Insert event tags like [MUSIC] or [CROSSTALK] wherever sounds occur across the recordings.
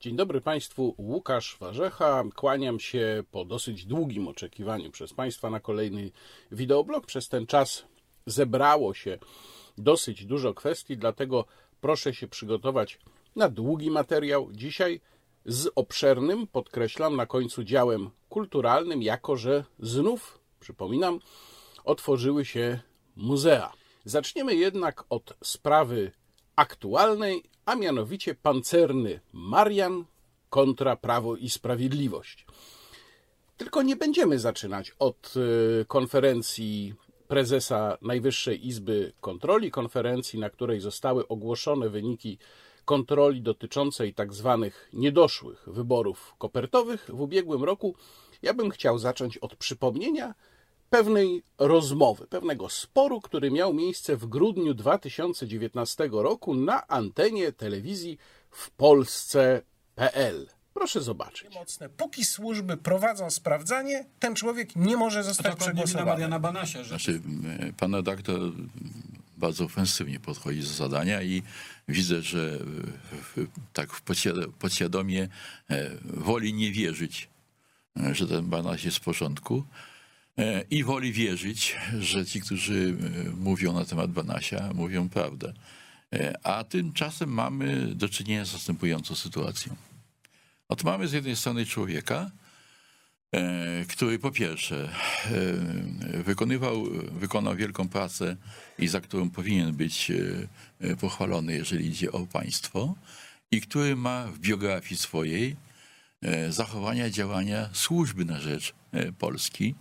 Dzień dobry Państwu, Łukasz Warzecha. Kłaniam się po dosyć długim oczekiwaniu przez Państwa na kolejny wideoblog. Przez ten czas zebrało się dosyć dużo kwestii, dlatego proszę się przygotować na długi materiał. Dzisiaj z obszernym, podkreślam, na końcu działem kulturalnym, jako że znów, przypominam, otworzyły się muzea. Zaczniemy jednak od sprawy aktualnej, a mianowicie pancerny Marian kontra Prawo i Sprawiedliwość. Tylko nie będziemy zaczynać od y, konferencji prezesa Najwyższej Izby Kontroli, konferencji, na której zostały ogłoszone wyniki kontroli dotyczącej tak zwanych niedoszłych wyborów kopertowych w ubiegłym roku. Ja bym chciał zacząć od przypomnienia pewnej rozmowy, pewnego sporu, który miał miejsce w grudniu 2019 roku na antenie telewizji w Polsce.pl. Proszę zobaczyć. Mocne. Póki służby prowadzą sprawdzanie, ten człowiek nie może zostać przegłosowany. Mariana Banasia, że... Znaczy, pan redaktor bardzo ofensywnie podchodzi do zadania i widzę, że w, tak w podświadomie e, woli nie wierzyć, e, że ten Banaś jest w porządku e, i woli wierzyć, że ci, którzy mówią na temat Banasia, mówią prawdę. A tymczasem mamy do czynienia z następującą sytuacją. Oto mamy z jednej strony człowieka, E, który po pierwsze e, wykonywał, wykonał wielką pracę i za którą powinien być e, pochwalony, jeżeli idzie o państwo, i który ma w biografii swojej zachowania, działania służby na rzecz Polski.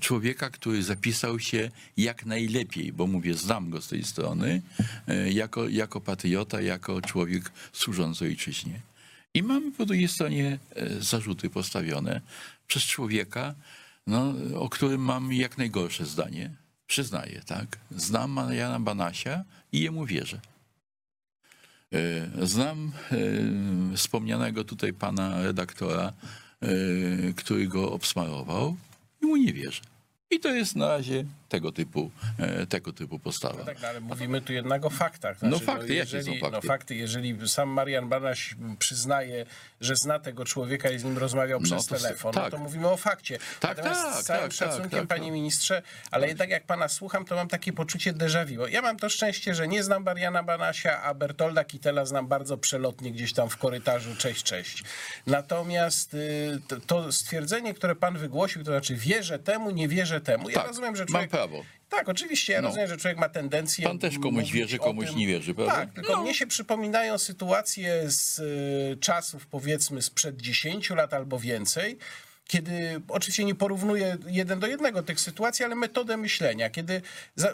Człowieka, który zapisał się jak najlepiej, bo mówię, znam go z tej strony, jako, jako patriota, jako człowiek służący ojczyźnie. I mamy po drugiej stronie e, zarzuty postawione przez człowieka, no, o którym mam jak najgorsze zdanie. Przyznaję, tak? Znam Jana Banasia i jemu wierzę. E, znam e, wspomnianego tutaj pana redaktora, który go obsmarował i mu nie wierzę. I to jest na razie tego typu, e, tego typu postawa. No tak, no ale mówimy tu jednak o faktach. No znaczy, no fakty, no jeżeli, jakie są fakty? No fakty, jeżeli sam Marian Banaś przyznaje, że zna tego człowieka i z nim rozmawiał no przez telefon, tak. no to mówimy o fakcie. Tak, Natomiast tak, z całym tak, szacunkiem, tak, tak, panie ministrze, ale jednak jak pana słucham, to mam takie poczucie déjà vu. Ja mam to szczęście, że nie znam Mariana Banasia, a Bertolda Kitela znam bardzo przelotnie gdzieś tam w korytarzu. Cześć, cześć. Natomiast y, to stwierdzenie, które pan wygłosił, to znaczy wierzę temu, nie wierzę temu. Ja tak, rozumiem, że człowiek prawo. Tak, oczywiście. Ja no. rozumiem, że człowiek ma tendencję. Pan też komuś wierzy, komuś tym, nie wierzy, prawda? Tak, tylko no. mnie się przypominają sytuacje z y, czasów, powiedzmy, sprzed 10 lat albo więcej, kiedy oczywiście nie porównuję jeden do jednego tych sytuacji, ale metodę myślenia, kiedy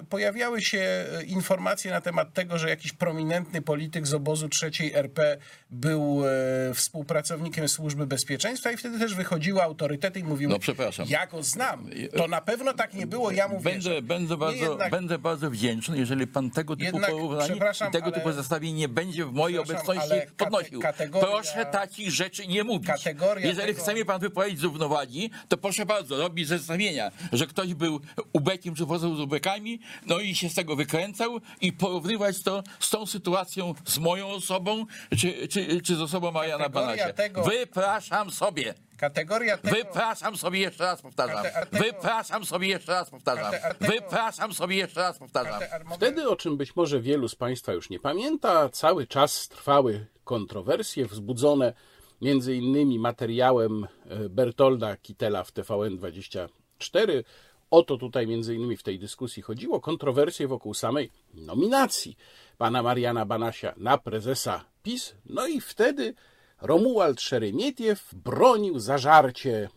pojawiały się e, informacje na temat tego, że jakiś prominentny polityk z obozu trzeciej RP był e, współpracownikiem służby bezpieczeństwa i wtedy też wychodziły autorytety i mówiły, no, przepraszam. ja go znam. To na pewno tak nie było, ja mówię. Będę, będę, bardzo, jednak... będę bardzo wdzięczny, jeżeli pan tego typu jednak, porównanie i tego ale... typu zestawienie nie będzie w mojej obecności podnosił. Kategoria... Proszę takich rzeczy nie mówić. Jeżeli tego... chce mnie pan wypowiedzieć z równowagi, to proszę bardzo, robić zestawienia, że ktoś był ubekiem czy poza z ubekami, no i się z tego wykręcał i porównywać to z tą sytuacją z moją osobą, czy, czy, czy z osobą Mariana Banasia. Tego... Wypraszam sobie. Kategoria tego... Wypraszam sobie jeszcze raz powtarzam. Wypraszam sobie jeszcze raz powtarzam. Wypraszam sobie jeszcze raz powtarzam. Wtedy, o czym być może wielu z Państwa już nie pamięta, cały czas trwały kontrowersje wzbudzone między innymi materiałem e, Bertolda Kitela w TVN24. O to tutaj między innymi w tej dyskusji chodziło. Kontrowersje wokół samej nominacji pana Mariana Banasia na prezesa PiS. No i wtedy Romuald Szeremietiew bronił zażarcie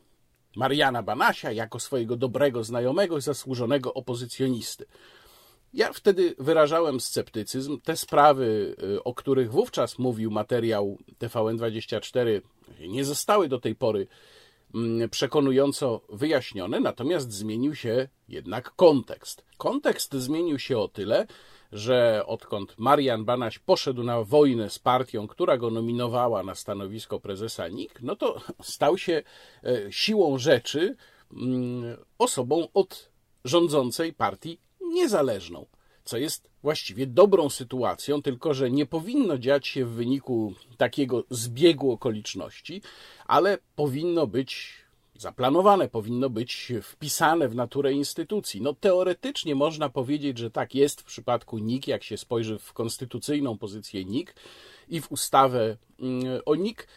Mariana Banasia jako swojego dobrego znajomego, zasłużonego opozycjonisty. Ja wtedy wyrażałem sceptycyzm. Te sprawy, y, o których wówczas mówił materiał TVN24, nie zostały do tej pory mm, przekonująco wyjaśnione, natomiast zmienił się jednak kontekst. Kontekst zmienił się o tyle, że odkąd Marian Banaś poszedł na wojnę z partią, która go nominowała na stanowisko prezesa NIK, no to stał się e, siłą rzeczy mm, osobą od rządzącej partii niezależną. co jest właściwie dobrą sytuacją, tylko że nie powinno dziać się w wyniku takiego zbiegu okoliczności, ale powinno być zaplanowane, powinno być wpisane w naturę instytucji. No teoretycznie można powiedzieć, że tak jest w przypadku NIK, jak się spojrzy w konstytucyjną pozycję NIK i w ustawę mm, o NIK,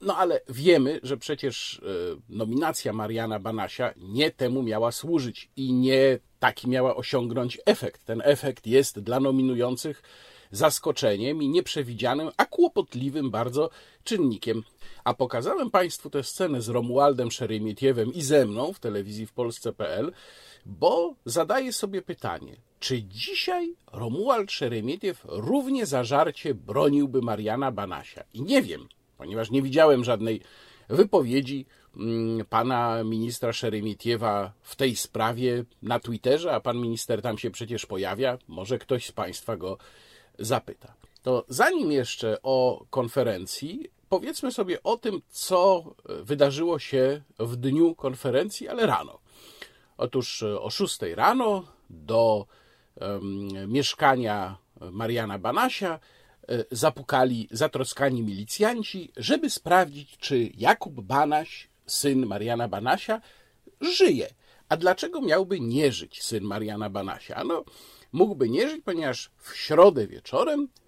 no ale wiemy, że przecież e, nominacja Mariana Banasia nie temu miała służyć i nie taki miała osiągnąć efekt. Ten efekt jest dla nominujących zaskoczeniem i nieprzewidzianym, a kłopotliwym bardzo czynnikiem. A pokazałem Państwu tę scenę z Romualdem Szeremietiewem i ze mną w telewizji w Polsce.pl, bo zadaję sobie pytanie, czy dzisiaj Romuald Szeremietiew równie zażarcie broniłby Mariana Banasia? I nie wiem, ponieważ nie widziałem żadnej wypowiedzi mm, pana ministra Szeremitiewa w tej sprawie na Twitterze, a pan minister tam się przecież pojawia. Może ktoś z państwa go zapyta. To zanim jeszcze o konferencji, powiedzmy sobie o tym, co wydarzyło się w dniu konferencji, ale rano. Otóż e, o 6 rano do um, mieszkania Mariana Banasia zapukali zatroskani milicjanci, żeby sprawdzić, czy Jakub Banaś, syn Mariana Banasia, żyje. A dlaczego miałby nie żyć syn Mariana Banasia? No, mógłby nie żyć, ponieważ w środę wieczorem E,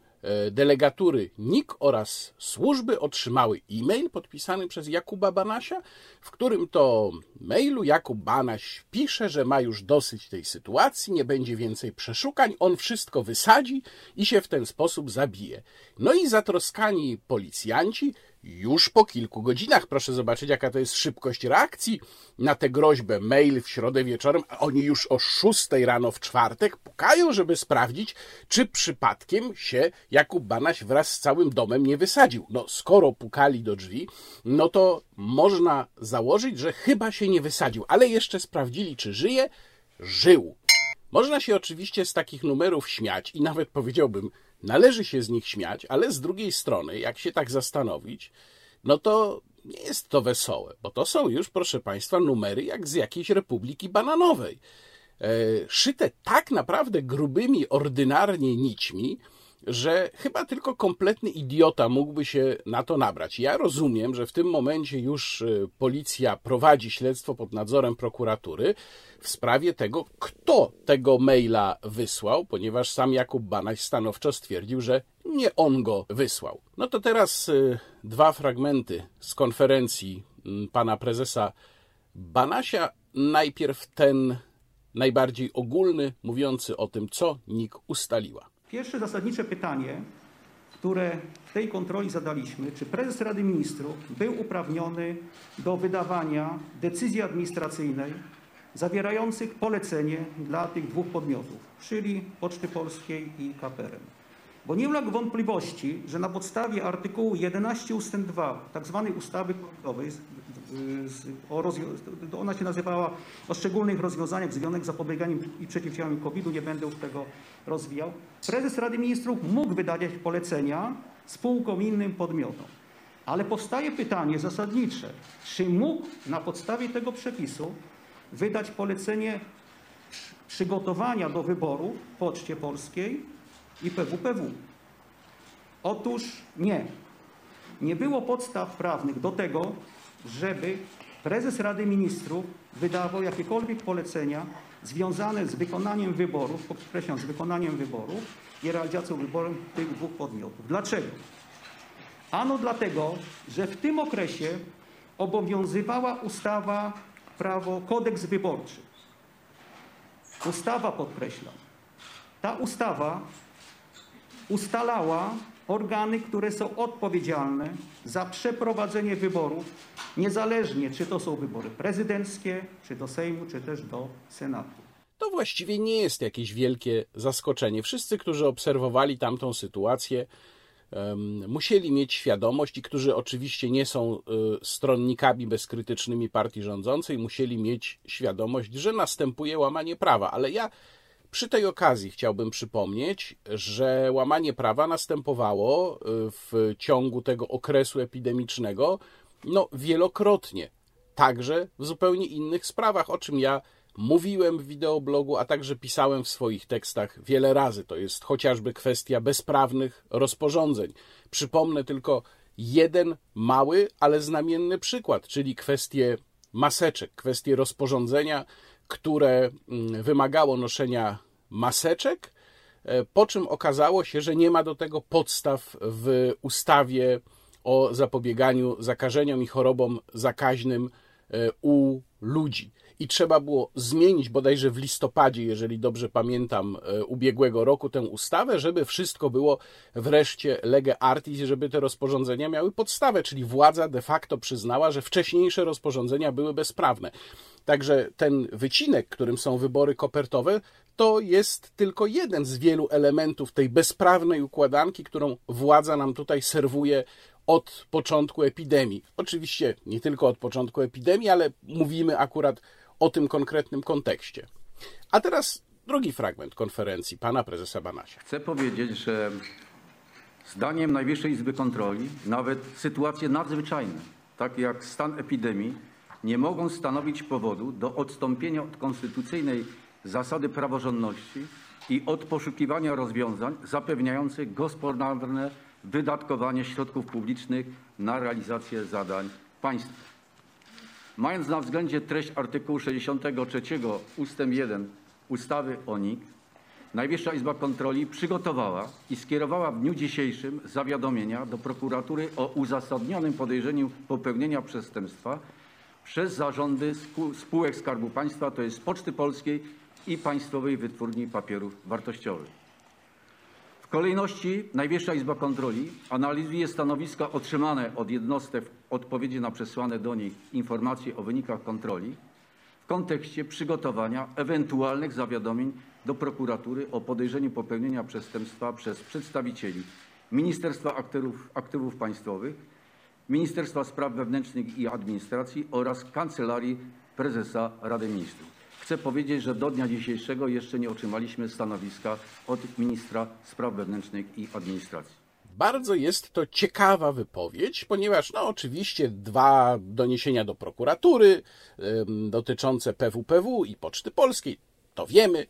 delegatury NIK oraz służby otrzymały e-mail podpisany przez Jakuba Banasia, w którym to mailu Jakub Banaś pisze, że ma już dosyć tej sytuacji, nie będzie więcej przeszukań, on wszystko wysadzi i się w ten sposób zabije. No i zatroskani policjanci już po kilku godzinach, proszę zobaczyć, jaka to jest szybkość reakcji na tę groźbę. Mail w środę wieczorem, a oni już o szóstej rano w czwartek pukają, żeby sprawdzić, czy przypadkiem się Jakub Banaś wraz z całym domem nie wysadził. No, skoro pukali do drzwi, no to można założyć, że chyba się nie wysadził, ale jeszcze sprawdzili, czy żyje. Żył. Można się oczywiście z takich numerów śmiać i nawet powiedziałbym, Należy się z nich śmiać, ale z drugiej strony, jak się tak zastanowić, no to nie jest to wesołe, bo to są już, proszę Państwa, numery jak z jakiejś republiki bananowej. E, szyte tak naprawdę grubymi, ordynarnie nićmi, że chyba tylko kompletny idiota mógłby się na to nabrać. Ja rozumiem, że w tym momencie już y, policja prowadzi śledztwo pod nadzorem prokuratury w sprawie tego, kto tego maila wysłał, ponieważ sam Jakub Banaś stanowczo stwierdził, że nie on go wysłał. No to teraz y, dwa fragmenty z konferencji mm, pana prezesa Banasia. Najpierw ten najbardziej ogólny, mówiący o tym, co NIK ustaliła. Pierwsze zasadnicze pytanie, które w tej kontroli zadaliśmy, czy prezes Rady Ministrów był uprawniony do wydawania decyzji administracyjnej zawierających polecenie dla tych dwóch podmiotów, czyli Poczty Polskiej i KPRM. Bo nie ulega wątpliwości, że na podstawie artykułu 11 ust. 2 tzw. Tak ustawy covidowej, ona się nazywała o szczególnych rozwiązaniach związanych z zapobieganiem i przeciwdziałaniem COVID-u, nie będę już tego rozwijał, prezes Rady Ministrów mógł wydawać polecenia spółkom innym podmiotom. Ale powstaje pytanie zasadnicze, czy mógł na podstawie tego przepisu wydać polecenie przygotowania do wyboru Poczcie Polskiej i PWPW? Otóż nie. Nie było podstaw prawnych do tego, żeby prezes Rady Ministrów wydawał jakiekolwiek polecenia związane z wykonaniem wyborów, podkreślam, z wykonaniem wyborów i realizacją wyborów tych dwóch podmiotów. Dlaczego? Ano dlatego, że w tym okresie obowiązywała ustawa, prawo, kodeks wyborczy. Ustawa, podkreślam, ta ustawa ustalała organy, które są odpowiedzialne za przeprowadzenie wyborów, niezależnie czy to są wybory prezydenckie, czy do Sejmu, czy też do Senatu. To właściwie nie jest jakieś wielkie zaskoczenie. Wszyscy, którzy obserwowali tamtą sytuację, musieli mieć świadomość i którzy oczywiście nie są y, stronnikami bezkrytycznymi partii rządzącej, musieli mieć świadomość, że następuje łamanie prawa. Ale ja przy tej okazji chciałbym przypomnieć, że łamanie prawa następowało y, w ciągu tego okresu epidemicznego no, wielokrotnie, także w zupełnie innych sprawach, o czym ja mówiłem w wideoblogu, a także pisałem w swoich tekstach wiele razy. To jest chociażby kwestia bezprawnych rozporządzeń. Przypomnę tylko jeden mały, ale znamienny przykład, czyli kwestię maseczek, kwestię rozporządzenia, które mm, wymagało noszenia maseczek, e, po czym okazało się, że nie ma do tego podstaw w ustawie o zapobieganiu zakażeniom i chorobom zakaźnym e, u ludzi. I trzeba było zmienić bodajże w listopadzie, jeżeli dobrze pamiętam, e, ubiegłego roku tę ustawę, żeby wszystko było wreszcie lege artis, żeby te rozporządzenia miały podstawę, czyli władza de facto przyznała, że wcześniejsze rozporządzenia były bezprawne. Także ten wycinek, którym są wybory kopertowe, to jest tylko jeden z wielu elementów tej bezprawnej układanki, którą władza nam tutaj serwuje od początku epidemii. Oczywiście nie tylko od początku epidemii, ale mówimy akurat o tym konkretnym kontekście. A teraz drugi fragment konferencji pana prezesa Banasia. Chcę powiedzieć, że zdaniem Najwyższej Izby Kontroli nawet sytuacje nadzwyczajne, takie jak stan epidemii, nie mogą stanowić powodu do odstąpienia od konstytucyjnej zasady praworządności i od poszukiwania rozwiązań zapewniających gospodarne wydatkowanie środków publicznych na realizację zadań państwa. Mając na względzie treść artykułu 63 ust. 1 ustawy o NIK, Najwyższa Izba Kontroli przygotowała i skierowała w dniu dzisiejszym zawiadomienia do prokuratury o uzasadnionym podejrzeniu popełnienia przestępstwa przez zarządy spółek Skarbu Państwa, to jest Poczty Polskiej i Państwowej Wytwórni Papierów Wartościowych kolejności Najwyższa Izba Kontroli analizuje stanowiska otrzymane od jednostek w odpowiedzi na przesłane do nich informacje o wynikach kontroli w kontekście przygotowania ewentualnych zawiadomień do prokuratury o podejrzeniu popełnienia przestępstwa przez przedstawicieli Ministerstwa Aktywów, Aktywów Państwowych, Ministerstwa Spraw Wewnętrznych i Administracji oraz Kancelarii Prezesa Rady Ministrów. Chcę powiedzieć, że do dnia dzisiejszego jeszcze nie otrzymaliśmy stanowiska od ministra spraw wewnętrznych i administracji. Bardzo jest to ciekawa wypowiedź, ponieważ no oczywiście dwa doniesienia do prokuratury dotyczące PWPW i Poczty Polskiej, to wiemy.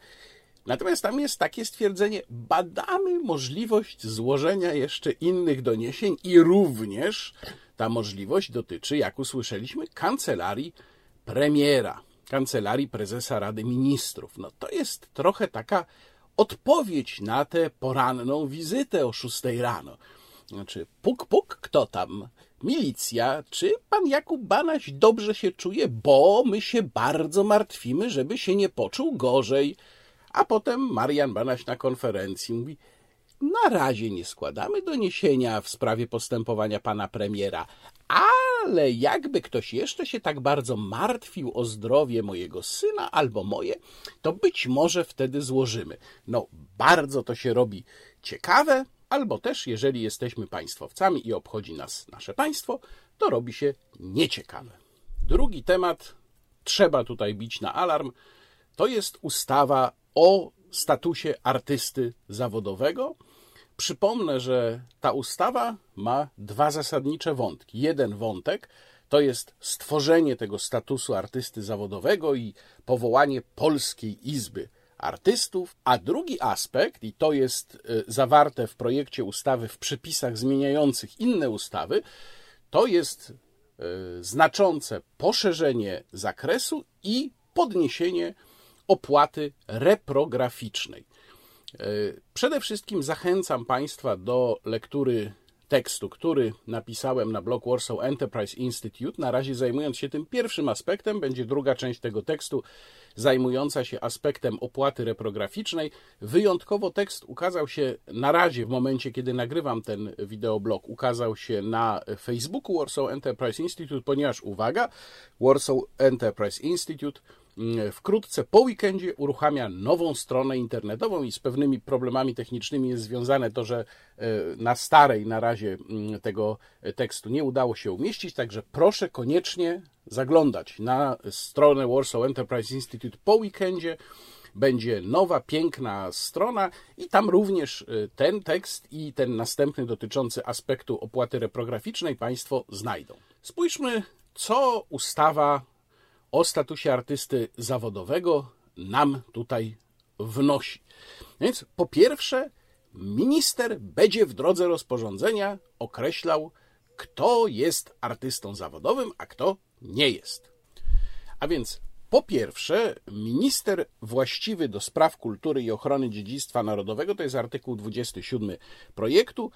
Natomiast tam jest takie stwierdzenie, badamy możliwość złożenia jeszcze innych doniesień i również ta możliwość dotyczy, jak usłyszeliśmy, kancelarii premiera kancelarii prezesa Rady Ministrów. No to jest trochę taka odpowiedź na tę poranną wizytę o 6 rano. Znaczy, puk, puk, kto tam? Milicja, czy pan Jakub Banaś dobrze się czuje? Bo my się bardzo martwimy, żeby się nie poczuł gorzej. A potem Marian Banaś na konferencji mówi, na razie nie składamy doniesienia w sprawie postępowania pana premiera, ale jakby ktoś jeszcze się tak bardzo martwił o zdrowie mojego syna albo moje, to być może wtedy złożymy. No, bardzo to się robi ciekawe, albo też, jeżeli jesteśmy państwowcami i obchodzi nas nasze państwo, to robi się nieciekawe. Drugi temat, trzeba tutaj bić na alarm, to jest ustawa o statusie artysty zawodowego. Przypomnę, że ta ustawa ma dwa zasadnicze wątki. Jeden wątek to jest stworzenie tego statusu artysty zawodowego i powołanie Polskiej Izby Artystów, a drugi aspekt, i to jest y, zawarte w projekcie ustawy w przepisach zmieniających inne ustawy, to jest y, znaczące poszerzenie zakresu i podniesienie opłaty reprograficznej. E, przede wszystkim zachęcam Państwa do lektury tekstu, który napisałem na blog Warsaw Enterprise Institute. Na razie zajmując się tym pierwszym aspektem, będzie druga część tego tekstu zajmująca się aspektem opłaty reprograficznej. Wyjątkowo tekst ukazał się na razie, w momencie kiedy nagrywam ten wideoblog, ukazał się na Facebooku Warsaw Enterprise Institute, ponieważ uwaga, Warsaw Enterprise Institute wkrótce po weekendzie uruchamia nową stronę internetową i z pewnymi problemami technicznymi jest związane to, że e, na starej na razie mm, tego tekstu nie udało się umieścić, także proszę koniecznie zaglądać na stronę Warsaw Enterprise Institute po weekendzie. Będzie nowa, piękna strona i tam również e, ten tekst i ten następny dotyczący aspektu opłaty reprograficznej Państwo znajdą. Spójrzmy, co ustawa o statusie artysty zawodowego nam tutaj wnosi. Więc po pierwsze, minister będzie w drodze rozporządzenia określał, kto jest artystą zawodowym, a kto nie jest. A więc po pierwsze, minister właściwy do spraw kultury i ochrony dziedzictwa narodowego, to jest artykuł 27 projektu,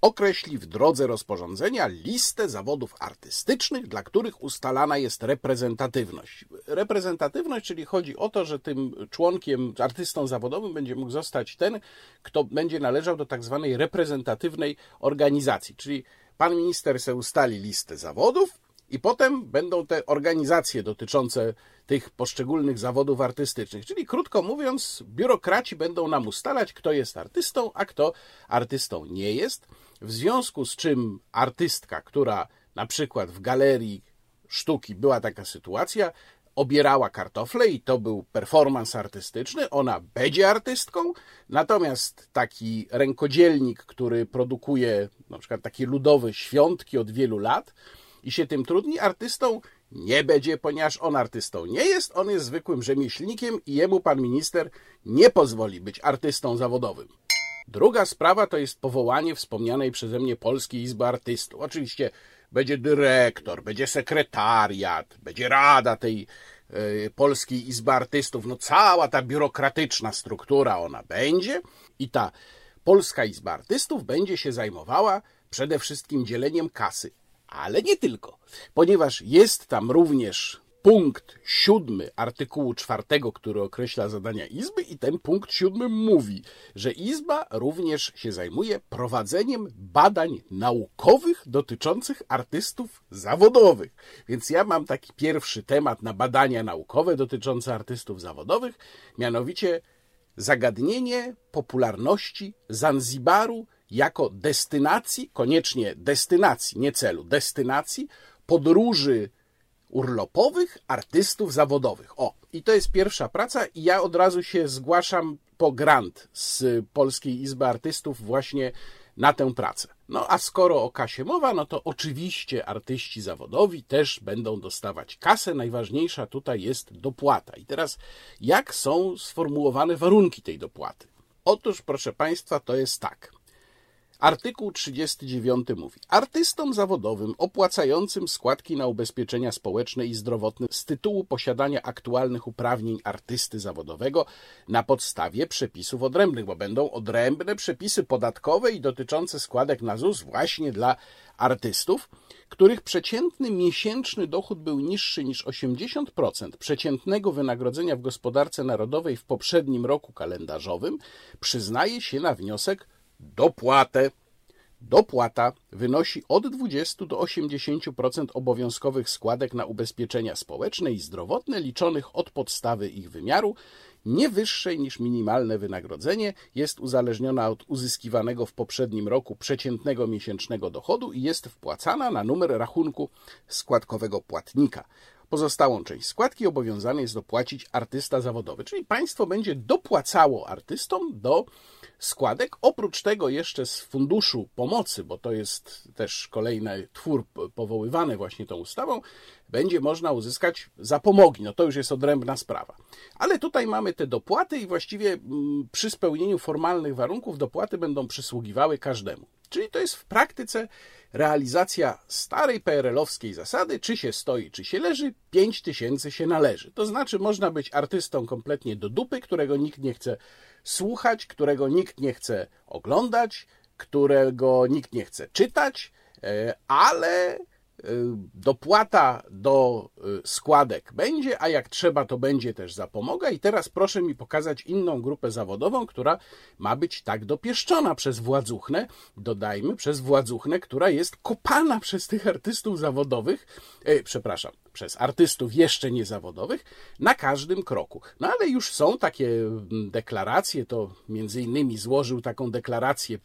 określi w drodze rozporządzenia listę zawodów artystycznych, dla których ustalana jest reprezentatywność. Reprezentatywność, czyli chodzi o to, że tym członkiem, artystą zawodowym będzie mógł zostać ten, kto będzie należał do tak zwanej reprezentatywnej organizacji, czyli pan minister se ustali listę zawodów, i potem będą te organizacje dotyczące tych poszczególnych zawodów artystycznych. Czyli krótko mówiąc, biurokraci będą nam ustalać, kto jest artystą, a kto artystą nie jest. W związku z czym artystka, która na przykład w galerii sztuki była taka sytuacja, obierała kartofle i to był performance artystyczny, ona będzie artystką, natomiast taki rękodzielnik, który produkuje na przykład takie ludowe świątki od wielu lat i się tym trudni, artystą nie będzie, ponieważ on artystą nie jest, on jest zwykłym rzemieślnikiem i jemu pan minister nie pozwoli być artystą zawodowym. Druga sprawa to jest powołanie wspomnianej przeze mnie Polskiej Izby Artystów. Oczywiście będzie dyrektor, będzie sekretariat, będzie rada tej y, Polskiej Izby Artystów. No cała ta biurokratyczna struktura ona będzie i ta Polska Izba Artystów będzie się zajmowała przede wszystkim dzieleniem kasy. Ale nie tylko, ponieważ jest tam również punkt siódmy artykułu czwartego, który określa zadania Izby, i ten punkt siódmy mówi, że Izba również się zajmuje prowadzeniem badań naukowych dotyczących artystów zawodowych. Więc ja mam taki pierwszy temat na badania naukowe dotyczące artystów zawodowych, mianowicie zagadnienie popularności Zanzibaru jako destynacji, koniecznie destynacji, nie celu, destynacji podróży urlopowych artystów zawodowych. O, i to jest pierwsza praca i ja od razu się zgłaszam po grant z Polskiej Izby Artystów właśnie na tę pracę. No a skoro o kasie mowa, no to oczywiście artyści zawodowi też będą dostawać kasę. Najważniejsza tutaj jest dopłata. I teraz jak są sformułowane warunki tej dopłaty? Otóż, proszę Państwa, to jest tak. Artykuł 39 mówi: Artystom zawodowym opłacającym składki na ubezpieczenia społeczne i zdrowotne z tytułu posiadania aktualnych uprawnień artysty zawodowego na podstawie przepisów odrębnych, bo będą odrębne przepisy podatkowe i dotyczące składek na ZUS właśnie dla artystów, których przeciętny miesięczny dochód był niższy niż 80% przeciętnego wynagrodzenia w gospodarce narodowej w poprzednim roku kalendarzowym, przyznaje się na wniosek dopłatę. Dopłata wynosi od 20 do 80% obowiązkowych składek na ubezpieczenia społeczne i zdrowotne liczonych od podstawy ich wymiaru, nie wyższej niż minimalne wynagrodzenie, jest uzależniona od uzyskiwanego w poprzednim roku przeciętnego miesięcznego dochodu i jest wpłacana na numer rachunku składkowego płatnika. Pozostałą część składki obowiązany jest dopłacić artysta zawodowy, czyli państwo będzie dopłacało artystom do składek. Oprócz tego jeszcze z funduszu pomocy, bo to jest też kolejny twór powoływany właśnie tą ustawą, będzie można uzyskać zapomogi. No to już jest odrębna sprawa. Ale tutaj mamy te dopłaty i właściwie mm, przy spełnieniu formalnych warunków dopłaty będą przysługiwały każdemu. Czyli to jest w praktyce realizacja starej PRL-owskiej zasady, czy się stoi, czy się leży, 5 tysięcy się należy. To znaczy można być artystą kompletnie do dupy, którego nikt nie chce słuchać, którego nikt nie chce oglądać, którego nikt nie chce czytać, e, ale dopłata do y, składek będzie, a jak trzeba, to będzie też zapomoga. I teraz proszę mi pokazać inną grupę zawodową, która ma być tak dopieszczona przez władzuchnę, dodajmy, przez władzuchnę, która jest kopana przez tych artystów zawodowych, e, przepraszam, przez artystów jeszcze niezawodowych na każdym kroku. No ale już są takie mm, deklaracje, to między innymi złożył taką deklarację,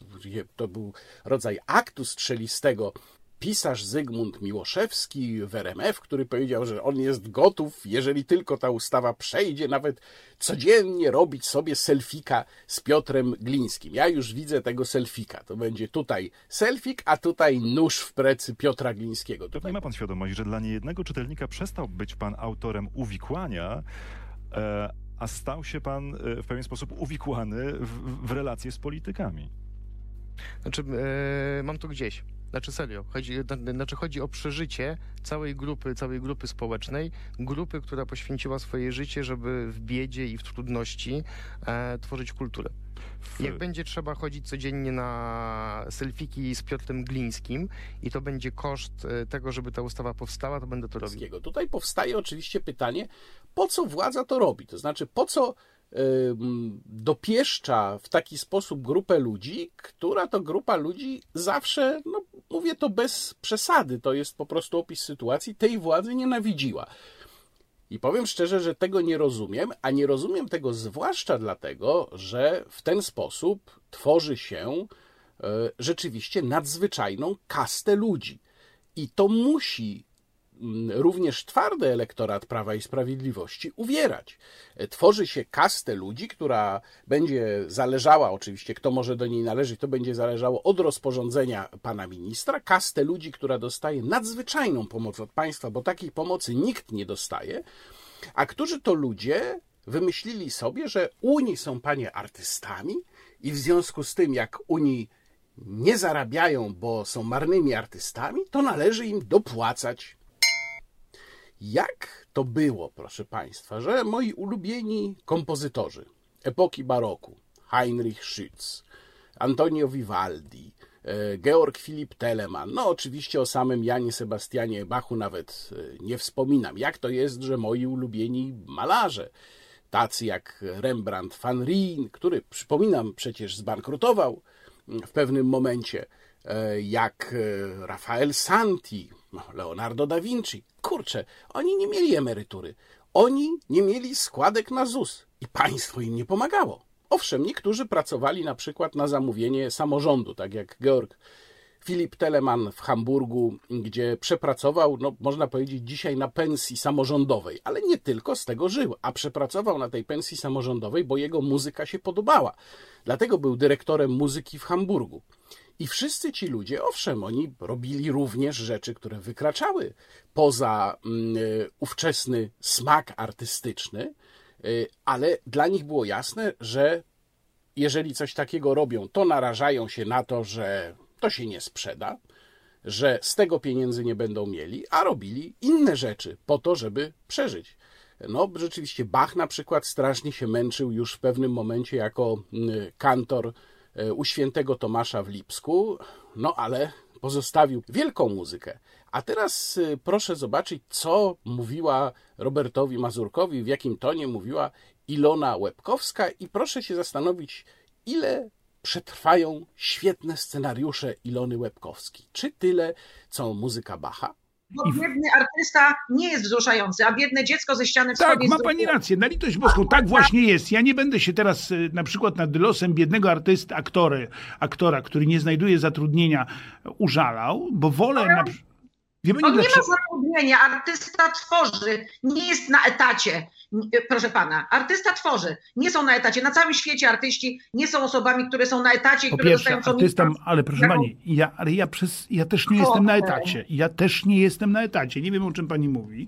to był rodzaj aktu strzelistego pisarz Zygmunt Miłoszewski w RMF, który powiedział, że on jest gotów, jeżeli tylko ta ustawa przejdzie, nawet codziennie robić sobie selfika z Piotrem Glińskim. Ja już widzę tego selfika. To będzie tutaj selfik, a tutaj nóż w plecy Piotra Glińskiego. Tutaj ma pan świadomość, że dla niejednego czytelnika przestał być pan autorem uwikłania, e, a stał się pan e, w pewien sposób uwikłany w, w relacje z politykami. Znaczy, e, mam to gdzieś. Znaczy serio, chodzi, na- znaczy chodzi o przeżycie całej grupy, całej grupy społecznej, grupy, która poświęciła swoje życie, żeby w biedzie i w trudności e, tworzyć kulturę. Jak będzie trzeba chodzić codziennie na selfiki z Piotrem Glińskim i to będzie koszt e, tego, żeby ta ustawa powstała, to będę to robił. Tutaj powstaje oczywiście pytanie, po co władza to robi? To znaczy, po co dopieszcza w taki sposób grupę ludzi, która to grupa ludzi zawsze, no mówię to bez przesady, to jest po prostu opis sytuacji, tej władzy nienawidziła. I powiem szczerze, że tego nie rozumiem, a nie rozumiem tego zwłaszcza dlatego, że w ten sposób tworzy się e, rzeczywiście nadzwyczajną kastę ludzi. I to musi również twardy elektorat Prawa i Sprawiedliwości uwierać. E, Tworzy się kastę ludzi, która będzie zależała, oczywiście, kto może do niej należeć, to będzie zależało od rozporządzenia pana ministra, kastę ludzi, która dostaje nadzwyczajną pomoc od państwa, bo takiej pomocy nikt nie dostaje, a którzy to ludzie wymyślili sobie, że Unii są panie artystami i w związku z tym, jak Unii nie zarabiają, bo są marnymi artystami, to należy im dopłacać. Jak to było, proszę Państwa, że moi ulubieni kompozytorzy epoki baroku, Heinrich Schütz, Antonio Vivaldi, e, Georg Philipp Telemann, no oczywiście o samym Janie Sebastianie Bachu nawet e, nie wspominam. Jak to jest, że moi ulubieni malarze, tacy jak Rembrandt van Rijn, który, przypominam, przecież zbankrutował w pewnym momencie, jak e, Rafael Santi, no, Leonardo da Vinci. Kurczę, oni nie mieli emerytury. Oni nie mieli składek na ZUS i państwo im nie pomagało. Owszem, niektórzy pracowali na przykład na zamówienie samorządu, tak jak Georg Filip Telemann w Hamburgu, gdzie przepracował, no można powiedzieć dzisiaj na pensji samorządowej, ale nie tylko z tego żył, a przepracował na tej pensji samorządowej, bo jego muzyka się podobała. Dlatego był dyrektorem muzyki w Hamburgu. I wszyscy ci ludzie, owszem, oni robili również rzeczy, które wykraczały poza mm, y, ówczesny smak artystyczny, y, ale dla nich było jasne, że jeżeli coś takiego robią, to narażają się na to, że to się nie sprzeda, że z tego pieniędzy nie będą mieli, a robili inne rzeczy po to, żeby przeżyć. No, rzeczywiście Bach na przykład strasznie się męczył już w pewnym momencie jako mm, kantor e, u świętego Tomasza w Lipsku, no ale pozostawił wielką muzykę. A teraz y, proszę zobaczyć, co mówiła Robertowi Mazurkowi, w jakim tonie mówiła Ilona Łebkowska i proszę się zastanowić, ile przetrwają świetne scenariusze Ilony Łebkowskiej. Czy tyle, co muzyka Bacha? Bo biedny artysta nie jest wzruszający, a biedne dziecko ze ściany Tak, wschodniej ma z pani drugiej- rację. Na litość boską, tak właśnie jest. Ja nie będę się teraz y, na przykład nad losem biednego artysty, aktory, aktora, który nie znajduje zatrudnienia, użalał, bo wolę na przy- Wie pani On nie ma zatrudnienia, artysta tworzy, nie jest na etacie. Proszę pana, artysta tworzy, nie są na etacie. Na całym świecie artyści nie są osobami, które są na etacie, Po które pierwsze, artysta, ale proszę pani, ja, ale ja, przez, ja też nie jestem na etacie. Ja też nie jestem na etacie. Nie wiem, o czym pani mówi.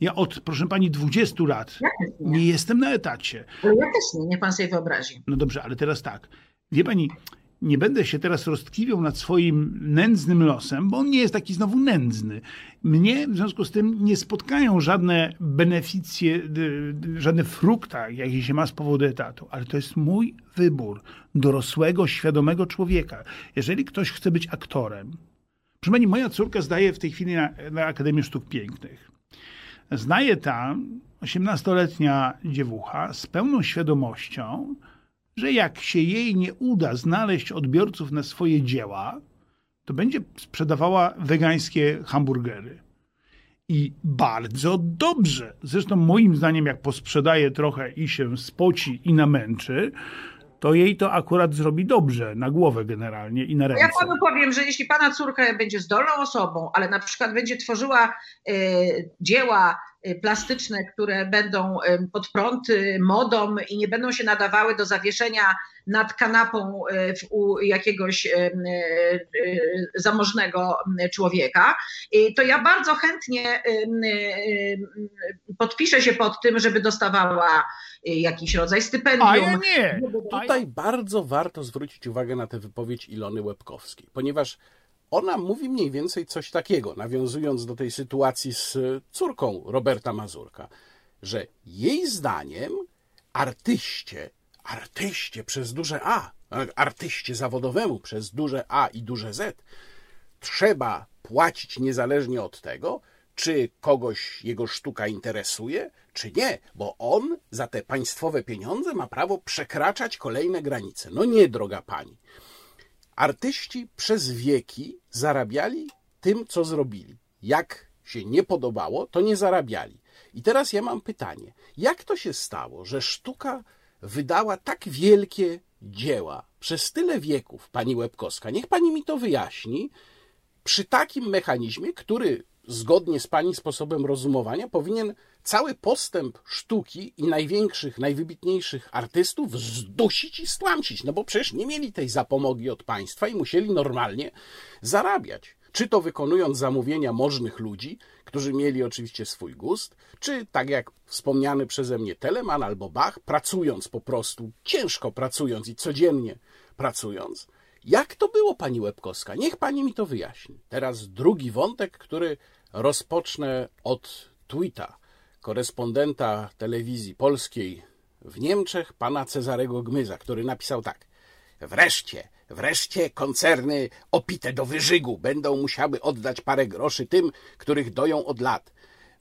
Ja od, proszę pani, 20 lat Ja nie. nie jestem na etacie. Ale ja też nie, niech pan sobie wyobrazi. No dobrze, ale teraz tak. Wie pani, nie będę się teraz roztkliwiał nad swoim nędznym losem, bo on nie jest taki znowu nędzny. Mnie w związku z tym nie spotkają żadne beneficje, d- żadne frukta, jakie się ma z powodu etatu, ale to jest mój wybór dorosłego, świadomego człowieka. Jeżeli ktoś chce być aktorem, pani, moja córka zdaje w tej chwili na, na Akademię Sztuk Pięknych. Znaje tam 18-letnia dziewucha z pełną świadomością, że jak się jej nie uda znaleźć odbiorców na swoje dzieła, to będzie sprzedawała wegańskie hamburgery. I bardzo dobrze. Zresztą moim zdaniem, jak posprzedaje trochę i się spoci i namęczy, to jej to akurat zrobi dobrze, na głowę generalnie i na ręce. Ja panu powiem, że jeśli pana córka będzie zdolną osobą, ale na przykład będzie tworzyła y, dzieła plastyczne, które będą y, pod prąd y, modą i nie będą się nadawały do zawieszenia nad kanapą y, w- u jakiegoś y, y, y, zamożnego y, człowieka, y, to ja bardzo chętnie y, y, y, podpiszę się pod tym, żeby dostawała y, jakiś rodzaj stypendium. A ja nie. Tutaj bardzo warto zwrócić uwagę na tę wypowiedź Ilony Łebkowskiej, ponieważ ona mówi mniej więcej coś takiego, nawiązując do tej sytuacji z córką Roberta Mazurka, że jej zdaniem artyście, artyście przez duże A, artyście zawodowemu przez duże A i duże Z, trzeba płacić niezależnie od tego, czy kogoś jego sztuka interesuje, czy nie, bo on za te państwowe pieniądze ma prawo przekraczać kolejne granice. No nie, droga pani. Artyści przez wieki zarabiali tym, co zrobili. Jak się nie podobało, to nie zarabiali. I teraz ja mam pytanie: jak to się stało, że sztuka wydała tak wielkie dzieła przez tyle wieków, pani Łebkowska? Niech pani mi to wyjaśni przy takim mechanizmie, który zgodnie z pani sposobem rozumowania powinien cały postęp sztuki i największych, najwybitniejszych artystów zdusić i stłamsić, no bo przecież nie mieli tej zapomogi od państwa i musieli normalnie zarabiać. Czy to wykonując zamówienia możnych ludzi, którzy mieli oczywiście swój gust, czy tak jak wspomniany przeze mnie Telemann albo Bach, pracując po prostu, ciężko pracując i codziennie pracując, jak to było, pani Łebkowska? Niech pani mi to wyjaśni. Teraz drugi wątek, który rozpocznę od tweeta korespondenta telewizji polskiej w Niemczech, pana Cezarego Gmyza, który napisał tak. Wreszcie, wreszcie koncerny opite do wyżygu będą musiały oddać parę groszy tym, których doją od lat.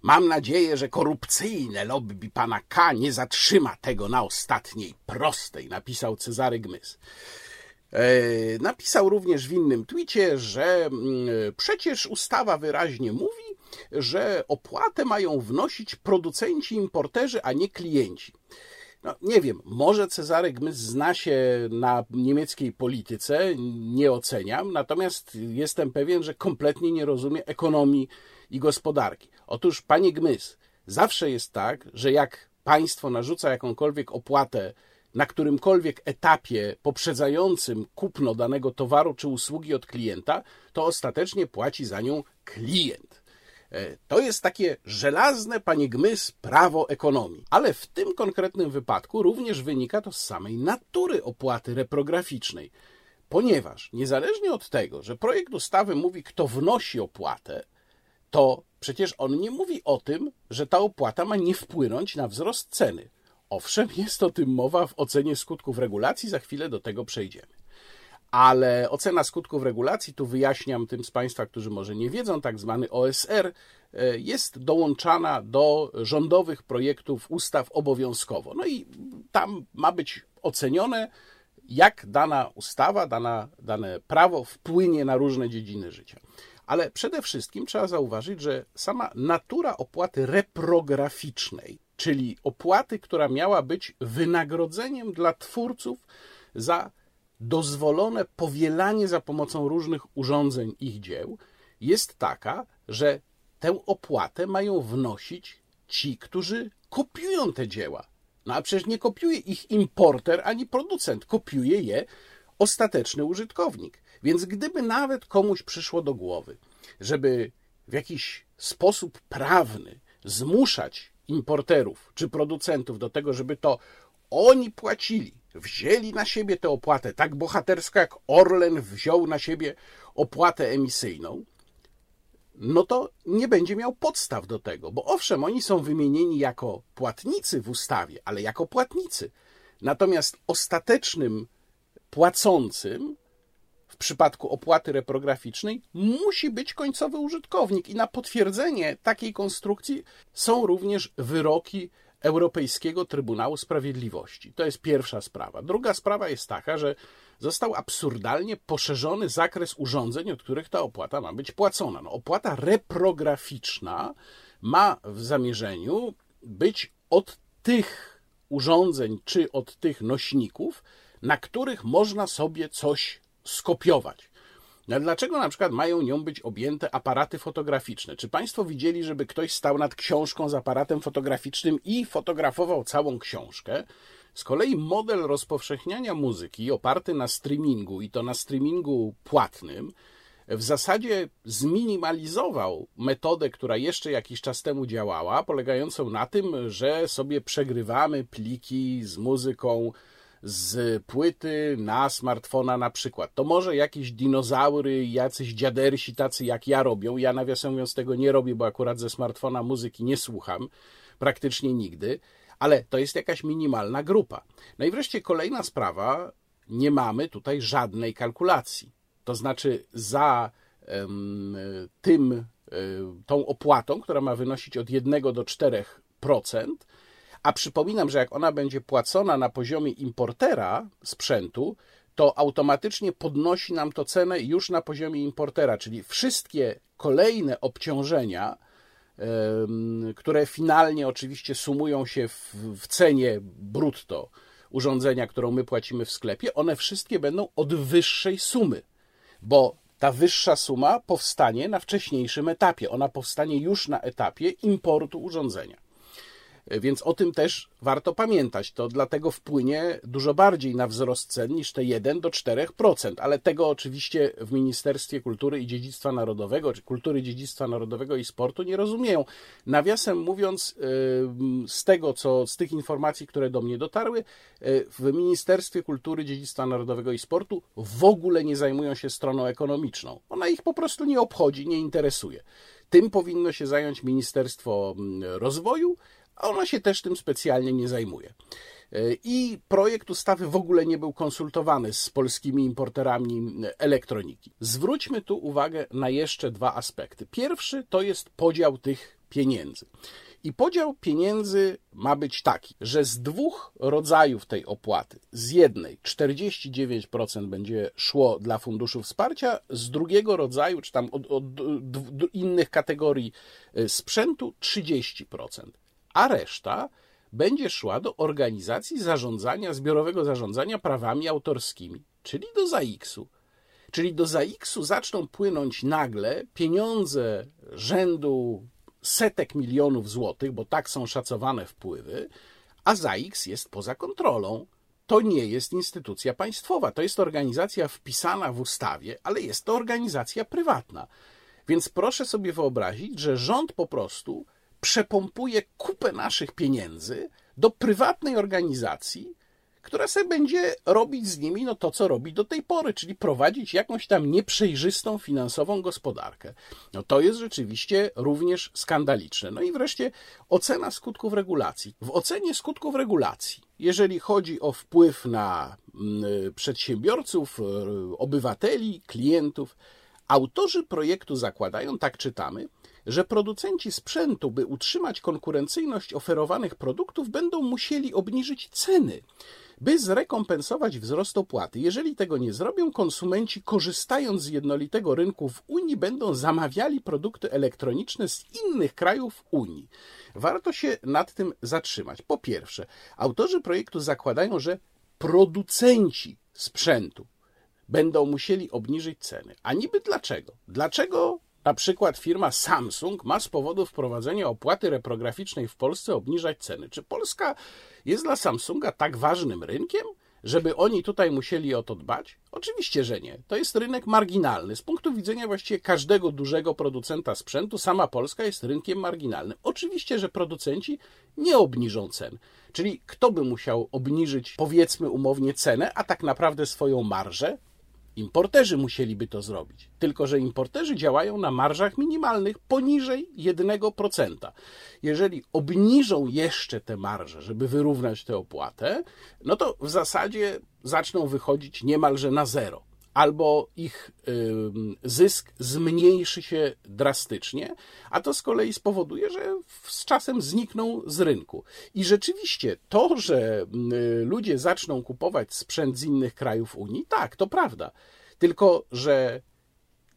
Mam nadzieję, że korupcyjne lobby pana K nie zatrzyma tego na ostatniej prostej, napisał Cezary Gmyz. E, Napisał również w innym twicie, że mm, przecież ustawa wyraźnie mówi, że opłatę mają wnosić producenci, importerzy, a nie klienci. No, nie wiem, może Cezary Gmys zna się na niemieckiej polityce, nie oceniam, natomiast jestem pewien, że kompletnie nie rozumie ekonomii i gospodarki. Otóż, panie Gmys, zawsze jest tak, że jak państwo narzuca jakąkolwiek opłatę na którymkolwiek etapie poprzedzającym kupno danego towaru czy usługi od klienta, to ostatecznie płaci za nią klient. E, To jest takie żelazne, panie Gmys, prawo ekonomii. Ale w tym konkretnym wypadku również wynika to z samej natury opłaty reprograficznej. Ponieważ niezależnie od tego, że projekt ustawy mówi, kto wnosi opłatę, to przecież on nie mówi o tym, że ta opłata ma nie wpłynąć na wzrost ceny. Owszem, jest o tym mowa w ocenie skutków regulacji, za chwilę do tego przejdziemy. Ale ocena skutków regulacji, tu wyjaśniam tym z Państwa, którzy może nie wiedzą, tak zwany OSR, e, jest dołączana do rządowych projektów ustaw obowiązkowo. No i tam ma być ocenione, jak dana ustawa, dana, dane prawo wpłynie na różne dziedziny życia. Ale przede wszystkim trzeba zauważyć, że sama natura opłaty reprograficznej, czyli opłaty, która miała być wynagrodzeniem dla twórców za dozwolone powielanie za pomocą różnych urządzeń ich dzieł, jest taka, że tę opłatę mają wnosić ci, którzy kopiują te dzieła. No a przecież nie kopiuje ich importer ani producent, kopiuje je ostateczny użytkownik. Więc gdyby nawet komuś przyszło do głowy, żeby w jakiś sposób prawny zmuszać importerów czy producentów do tego, żeby to oni płacili, wzięli na siebie tę opłatę, tak bohatersko jak Orlen wziął na siebie opłatę emisyjną, no to nie będzie miał podstaw do tego, bo owszem, oni są wymienieni jako płatnicy w ustawie, ale jako płatnicy. Natomiast ostatecznym płacącym w przypadku opłaty reprograficznej musi być końcowy użytkownik i na potwierdzenie takiej konstrukcji są również wyroki Europejskiego Trybunału Sprawiedliwości. To jest pierwsza sprawa. Druga sprawa jest taka, że został absurdalnie poszerzony zakres urządzeń, od których ta opłata ma być płacona. No, opłata reprograficzna ma w zamierzeniu być od tych urządzeń czy od tych nośników, na których można sobie coś skopiować. Dlaczego na przykład mają nią być objęte aparaty fotograficzne? Czy Państwo widzieli, żeby ktoś stał nad książką z aparatem fotograficznym i fotografował całą książkę? Z kolei model rozpowszechniania muzyki oparty na streamingu i to na streamingu płatnym w zasadzie zminimalizował metodę, która jeszcze jakiś czas temu działała, polegającą na tym, że sobie przegrywamy pliki z muzyką z płyty na smartfona na przykład. To może jakieś dinozaury, jacyś dziadersi tacy jak ja robią. Ja nawiasem mówiąc tego nie robię, bo akurat ze smartfona muzyki nie słucham praktycznie nigdy, ale to jest jakaś minimalna grupa. No i wreszcie kolejna sprawa, nie mamy tutaj żadnej kalkulacji. To znaczy za um, tym, um, tą opłatą, która ma wynosić od 1 do 4%, a przypominam, że jak ona będzie płacona na poziomie importera sprzętu, to automatycznie podnosi nam to cenę już na poziomie importera, czyli wszystkie kolejne obciążenia, które finalnie oczywiście sumują się w, w cenie brutto urządzenia, którą my płacimy w sklepie, one wszystkie będą od wyższej sumy, bo ta wyższa suma powstanie na wcześniejszym etapie. Ona powstanie już na etapie importu urządzenia. Więc o tym też warto pamiętać. To dlatego wpłynie dużo bardziej na wzrost cen niż te 1 do 4%, ale tego oczywiście w Ministerstwie Kultury i Dziedzictwa Narodowego, czy Kultury, Dziedzictwa Narodowego i Sportu nie rozumieją. Nawiasem mówiąc, z tego, co z tych informacji, które do mnie dotarły, w Ministerstwie Kultury, Dziedzictwa Narodowego i Sportu w ogóle nie zajmują się stroną ekonomiczną. Ona ich po prostu nie obchodzi, nie interesuje. Tym powinno się zająć Ministerstwo Rozwoju, a ona się też tym specjalnie nie zajmuje. E, I projekt ustawy w ogóle nie był konsultowany z polskimi importerami elektroniki. Zwróćmy tu uwagę na jeszcze dwa aspekty. Pierwszy to jest podział tych pieniędzy. I podział pieniędzy ma być taki, że z dwóch rodzajów tej opłaty, z jednej 49% będzie szło dla funduszu wsparcia, z drugiego rodzaju, czy tam od, od, od innych kategorii e, sprzętu 30% a reszta będzie szła do organizacji zarządzania, zbiorowego zarządzania prawami autorskimi, czyli do ZAX-u. Czyli do ZAX-u zaczną płynąć nagle pieniądze rzędu setek milionów złotych, bo tak są szacowane wpływy, a ZAX jest poza kontrolą. To nie jest instytucja państwowa, to jest organizacja wpisana w ustawie, ale jest to organizacja prywatna. Więc proszę sobie wyobrazić, że rząd po prostu przepompuje kupę naszych pieniędzy do prywatnej organizacji, która sobie będzie robić z nimi no to, co robi do tej pory, czyli prowadzić jakąś tam nieprzejrzystą finansową gospodarkę. No to jest rzeczywiście również skandaliczne. No i wreszcie ocena skutków regulacji. W ocenie skutków regulacji, jeżeli chodzi o wpływ na mm, przedsiębiorców, e, obywateli, klientów, autorzy projektu zakładają, tak czytamy, że producenci sprzętu, by utrzymać konkurencyjność oferowanych produktów, będą musieli obniżyć ceny, by zrekompensować wzrost opłaty. Jeżeli tego nie zrobią, konsumenci, korzystając z jednolitego rynku w Unii, będą zamawiali produkty elektroniczne z innych krajów Unii. Warto się nad tym zatrzymać. Po pierwsze, autorzy projektu zakładają, że producenci sprzętu będą musieli obniżyć ceny. A niby dlaczego? Dlaczego na przykład firma Samsung ma z powodu wprowadzenia opłaty reprograficznej w Polsce obniżać ceny. Czy Polska jest dla Samsunga tak ważnym rynkiem, żeby oni tutaj musieli o to dbać? Oczywiście, że nie. To jest rynek marginalny. Z punktu widzenia właściwie każdego dużego producenta sprzętu, sama Polska jest rynkiem marginalnym. Oczywiście, że producenci nie obniżą cen. Czyli kto by musiał obniżyć, powiedzmy umownie, cenę, a tak naprawdę swoją marżę? Importerzy musieliby to zrobić. Tylko, że importerzy działają na marżach minimalnych poniżej 1%. Jeżeli obniżą jeszcze te marże, żeby wyrównać tę opłatę, no to w zasadzie zaczną wychodzić niemalże na zero albo ich zysk zmniejszy się drastycznie, a to z kolei spowoduje, że z czasem znikną z rynku. I rzeczywiście to, że ludzie zaczną kupować sprzęt z innych krajów Unii, tak, to prawda. Tylko, że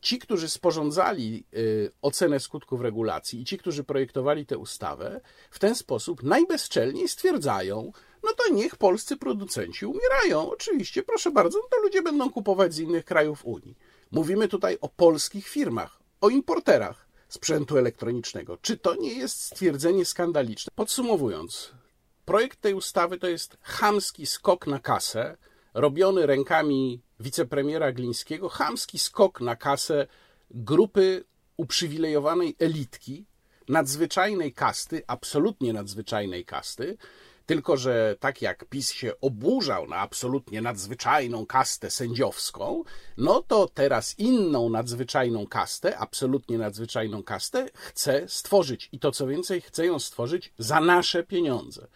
ci, którzy sporządzali y, ocenę skutków regulacji i ci, którzy projektowali tę ustawę, w ten sposób najbezczelniej stwierdzają, no to niech polscy producenci umierają. Oczywiście, proszę bardzo, no to ludzie będą kupować z innych krajów Unii. Mówimy tutaj o polskich firmach, o importerach sprzętu elektronicznego. Czy to nie jest stwierdzenie skandaliczne? Podsumowując, projekt tej ustawy to jest chamski skok na kasę, robiony rękami wicepremiera Glińskiego, chamski skok na kasę grupy uprzywilejowanej elitki, nadzwyczajnej kasty, absolutnie nadzwyczajnej kasty, tylko, że tak jak PiS się oburzał na absolutnie nadzwyczajną kastę sędziowską, no to teraz inną nadzwyczajną kastę, absolutnie nadzwyczajną kastę chce stworzyć. I to co więcej, chce ją stworzyć za nasze pieniądze.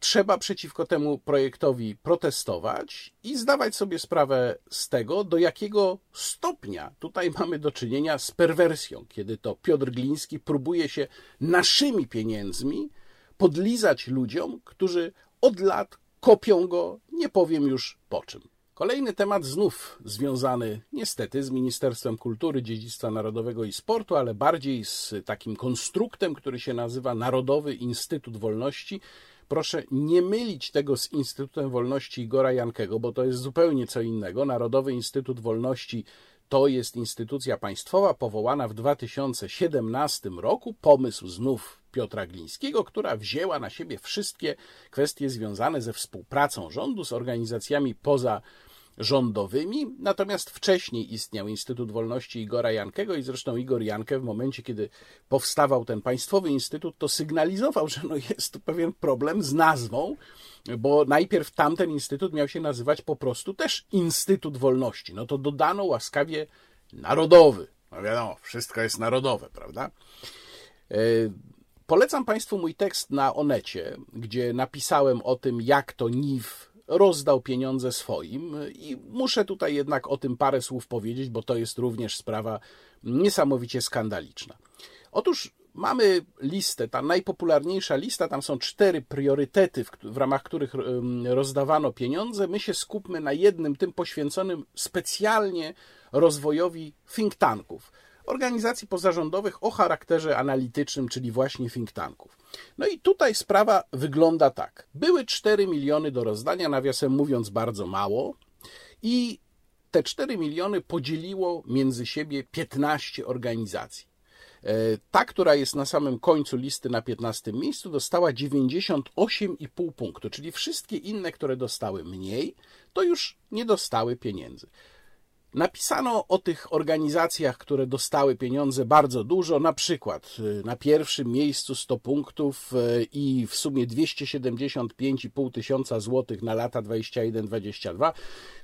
Trzeba przeciwko temu projektowi protestować i zdawać sobie sprawę z tego, do jakiego stopnia tutaj [LAUGHS] mamy do czynienia z perwersją, kiedy to Piotr Gliński próbuje się naszymi pieniędzmi podlizać ludziom, którzy od lat kopią go, nie powiem już po czym. Kolejny temat znów związany niestety z Ministerstwem Kultury, Dziedzictwa Narodowego i Sportu, ale bardziej z takim konstruktem, który się nazywa Narodowy Instytut Wolności. Proszę nie mylić tego z Instytutem Wolności Igora Jankego, bo to jest zupełnie co innego. Narodowy Instytut Wolności to jest instytucja państwowa powołana w 2017 roku. Pomysł znów Piotra Glińskiego, która wzięła na siebie wszystkie kwestie związane ze współpracą rządu z organizacjami pozarządowymi. Natomiast wcześniej istniał Instytut Wolności Igora Jankego i zresztą Igor Jankę w momencie, kiedy powstawał ten państwowy instytut, to sygnalizował, że no jest pewien problem z nazwą, bo najpierw tamten instytut miał się nazywać po prostu też Instytut Wolności. No to dodano łaskawie narodowy. No wiadomo, wszystko jest narodowe, prawda? E, Polecam Państwu mój tekst na Onecie, gdzie napisałem o tym, jak to NIW rozdał pieniądze swoim i muszę tutaj jednak o tym parę słów powiedzieć, bo to jest również sprawa niesamowicie skandaliczna. Otóż mamy listę, ta najpopularniejsza lista, tam są cztery priorytety, w, ramach których rozdawano pieniądze. My się skupmy na jednym, tym poświęconym specjalnie rozwojowi think tanków organizacji pozarządowych o charakterze analitycznym, czyli właśnie think tanków. No i tutaj sprawa wygląda tak. Były 4 miliony do rozdania, nawiasem mówiąc bardzo mało, i te 4 miliony podzieliło między siebie 15 organizacji. E, ta, która jest na samym końcu listy na 15 miejscu, dostała 98,5 punktu, czyli wszystkie inne, które dostały mniej, to już nie dostały pieniędzy. Napisano o tych organizacjach, które dostały pieniądze bardzo dużo, na przykład y, na pierwszym miejscu 100 punktów y, i w sumie 275,5 tysiąca złotych na lata 21-22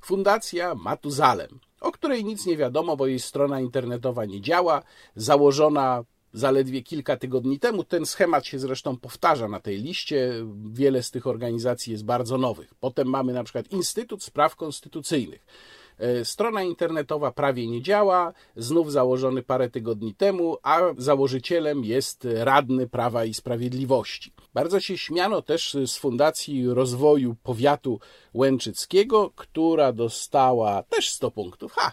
Fundacja Matuzalem, o której nic nie wiadomo, bo jej strona internetowa nie działa, założona zaledwie kilka tygodni temu. Ten schemat się zresztą powtarza na tej liście. Wiele z tych organizacji jest bardzo nowych. Potem mamy na przykład Instytut Spraw Konstytucyjnych strona internetowa prawie nie działa, znów założony parę tygodni temu, a założycielem jest radny Prawa i Sprawiedliwości. Bardzo się śmiano też z Fundacji Rozwoju Powiatu Łęczyckiego, która dostała też 100 punktów, ha,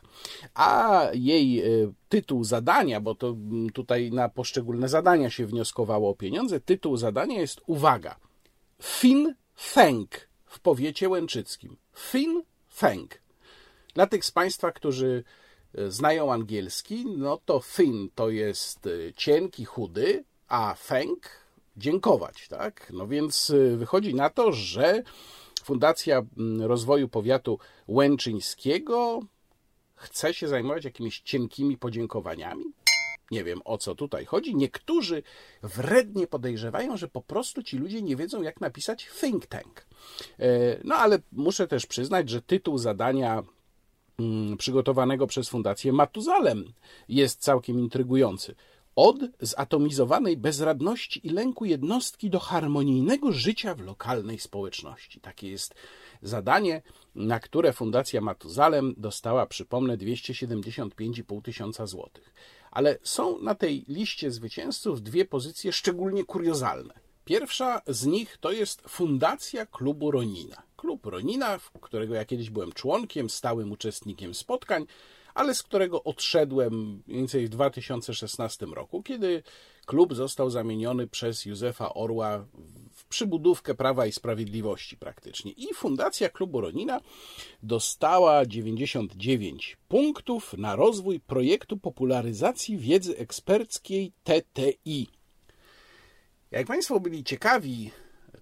a jej e, tytuł zadania, bo to mm, tutaj na poszczególne zadania się wnioskowało o pieniądze, tytuł zadania jest, uwaga, Fin Feng w powiecie łęczyckim. Fin Feng. Dla tych z Państwa, którzy e, znają angielski, no to thin to jest e, cienki, chudy, a feng dziękować, tak? No więc e, wychodzi na to, że Fundacja Rozwoju Powiatu Łęczyńskiego chce się zajmować jakimiś cienkimi podziękowaniami. Nie wiem o co tutaj chodzi. Niektórzy wrednie podejrzewają, że po prostu ci ludzie nie wiedzą, jak napisać think tank. No ale muszę też przyznać, że tytuł zadania przygotowanego przez Fundację Matuzalem jest całkiem intrygujący. Od zatomizowanej bezradności i lęku jednostki do harmonijnego życia w lokalnej społeczności. Takie jest zadanie, na które Fundacja Matuzalem dostała, przypomnę, 275,5 tysiąca złotych. Ale są na tej liście zwycięzców dwie pozycje szczególnie kuriozalne. Pierwsza z nich to jest Fundacja Klubu Ronina klub Ronina, którego ja kiedyś byłem członkiem, stałym uczestnikiem spotkań, ale z którego odszedłem mniej więcej w 2016 roku, kiedy klub został zamieniony przez Józefa Orła w przybudówkę Prawa i Sprawiedliwości praktycznie. I Fundacja Klubu Ronina dostała 99 punktów na rozwój projektu popularyzacji wiedzy eksperckiej TTI. Jak Państwo byli ciekawi,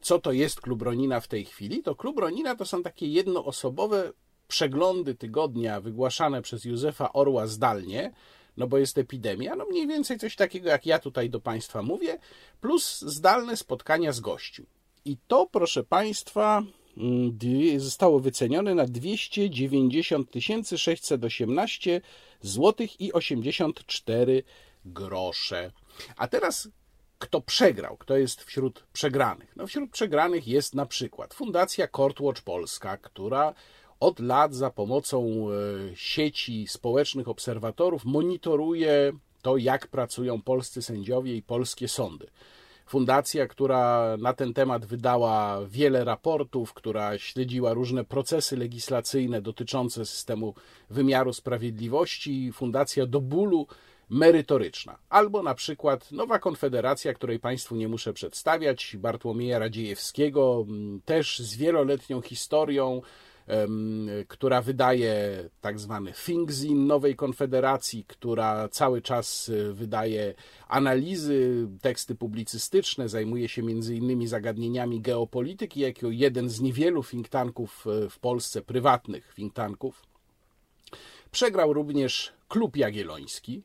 co to jest Klub Ronina w tej chwili, to Klub Ronina to są takie jednoosobowe przeglądy tygodnia wygłaszane przez Józefa Orła zdalnie, no bo jest epidemia, no mniej więcej coś takiego jak ja tutaj do Państwa mówię, plus zdalne spotkania z gościem. I to, proszę Państwa, mm, zostało wycenione na 290 618 zł i 84 grosze. A teraz kto przegrał, kto jest wśród przegranych? No wśród przegranych jest na przykład Fundacja Courtwatch Polska, która od lat za pomocą e, sieci społecznych obserwatorów monitoruje to, jak pracują polscy sędziowie i polskie sądy. Fundacja, która na ten temat wydała wiele raportów, która śledziła różne procesy legislacyjne dotyczące systemu wymiaru sprawiedliwości, fundacja do bólu merytoryczna. Albo na przykład Nowa Konfederacja, której Państwu nie muszę przedstawiać, Bartłomieja Radziejewskiego, też z wieloletnią historią, która wydaje tak zwany Thingzin Nowej Konfederacji, która cały czas y, wydaje analizy, teksty publicystyczne, zajmuje się między innymi zagadnieniami geopolityki, jako jeden z niewielu think tanków y, w Polsce, prywatnych think tanków. Przegrał również Klub Jagielloński,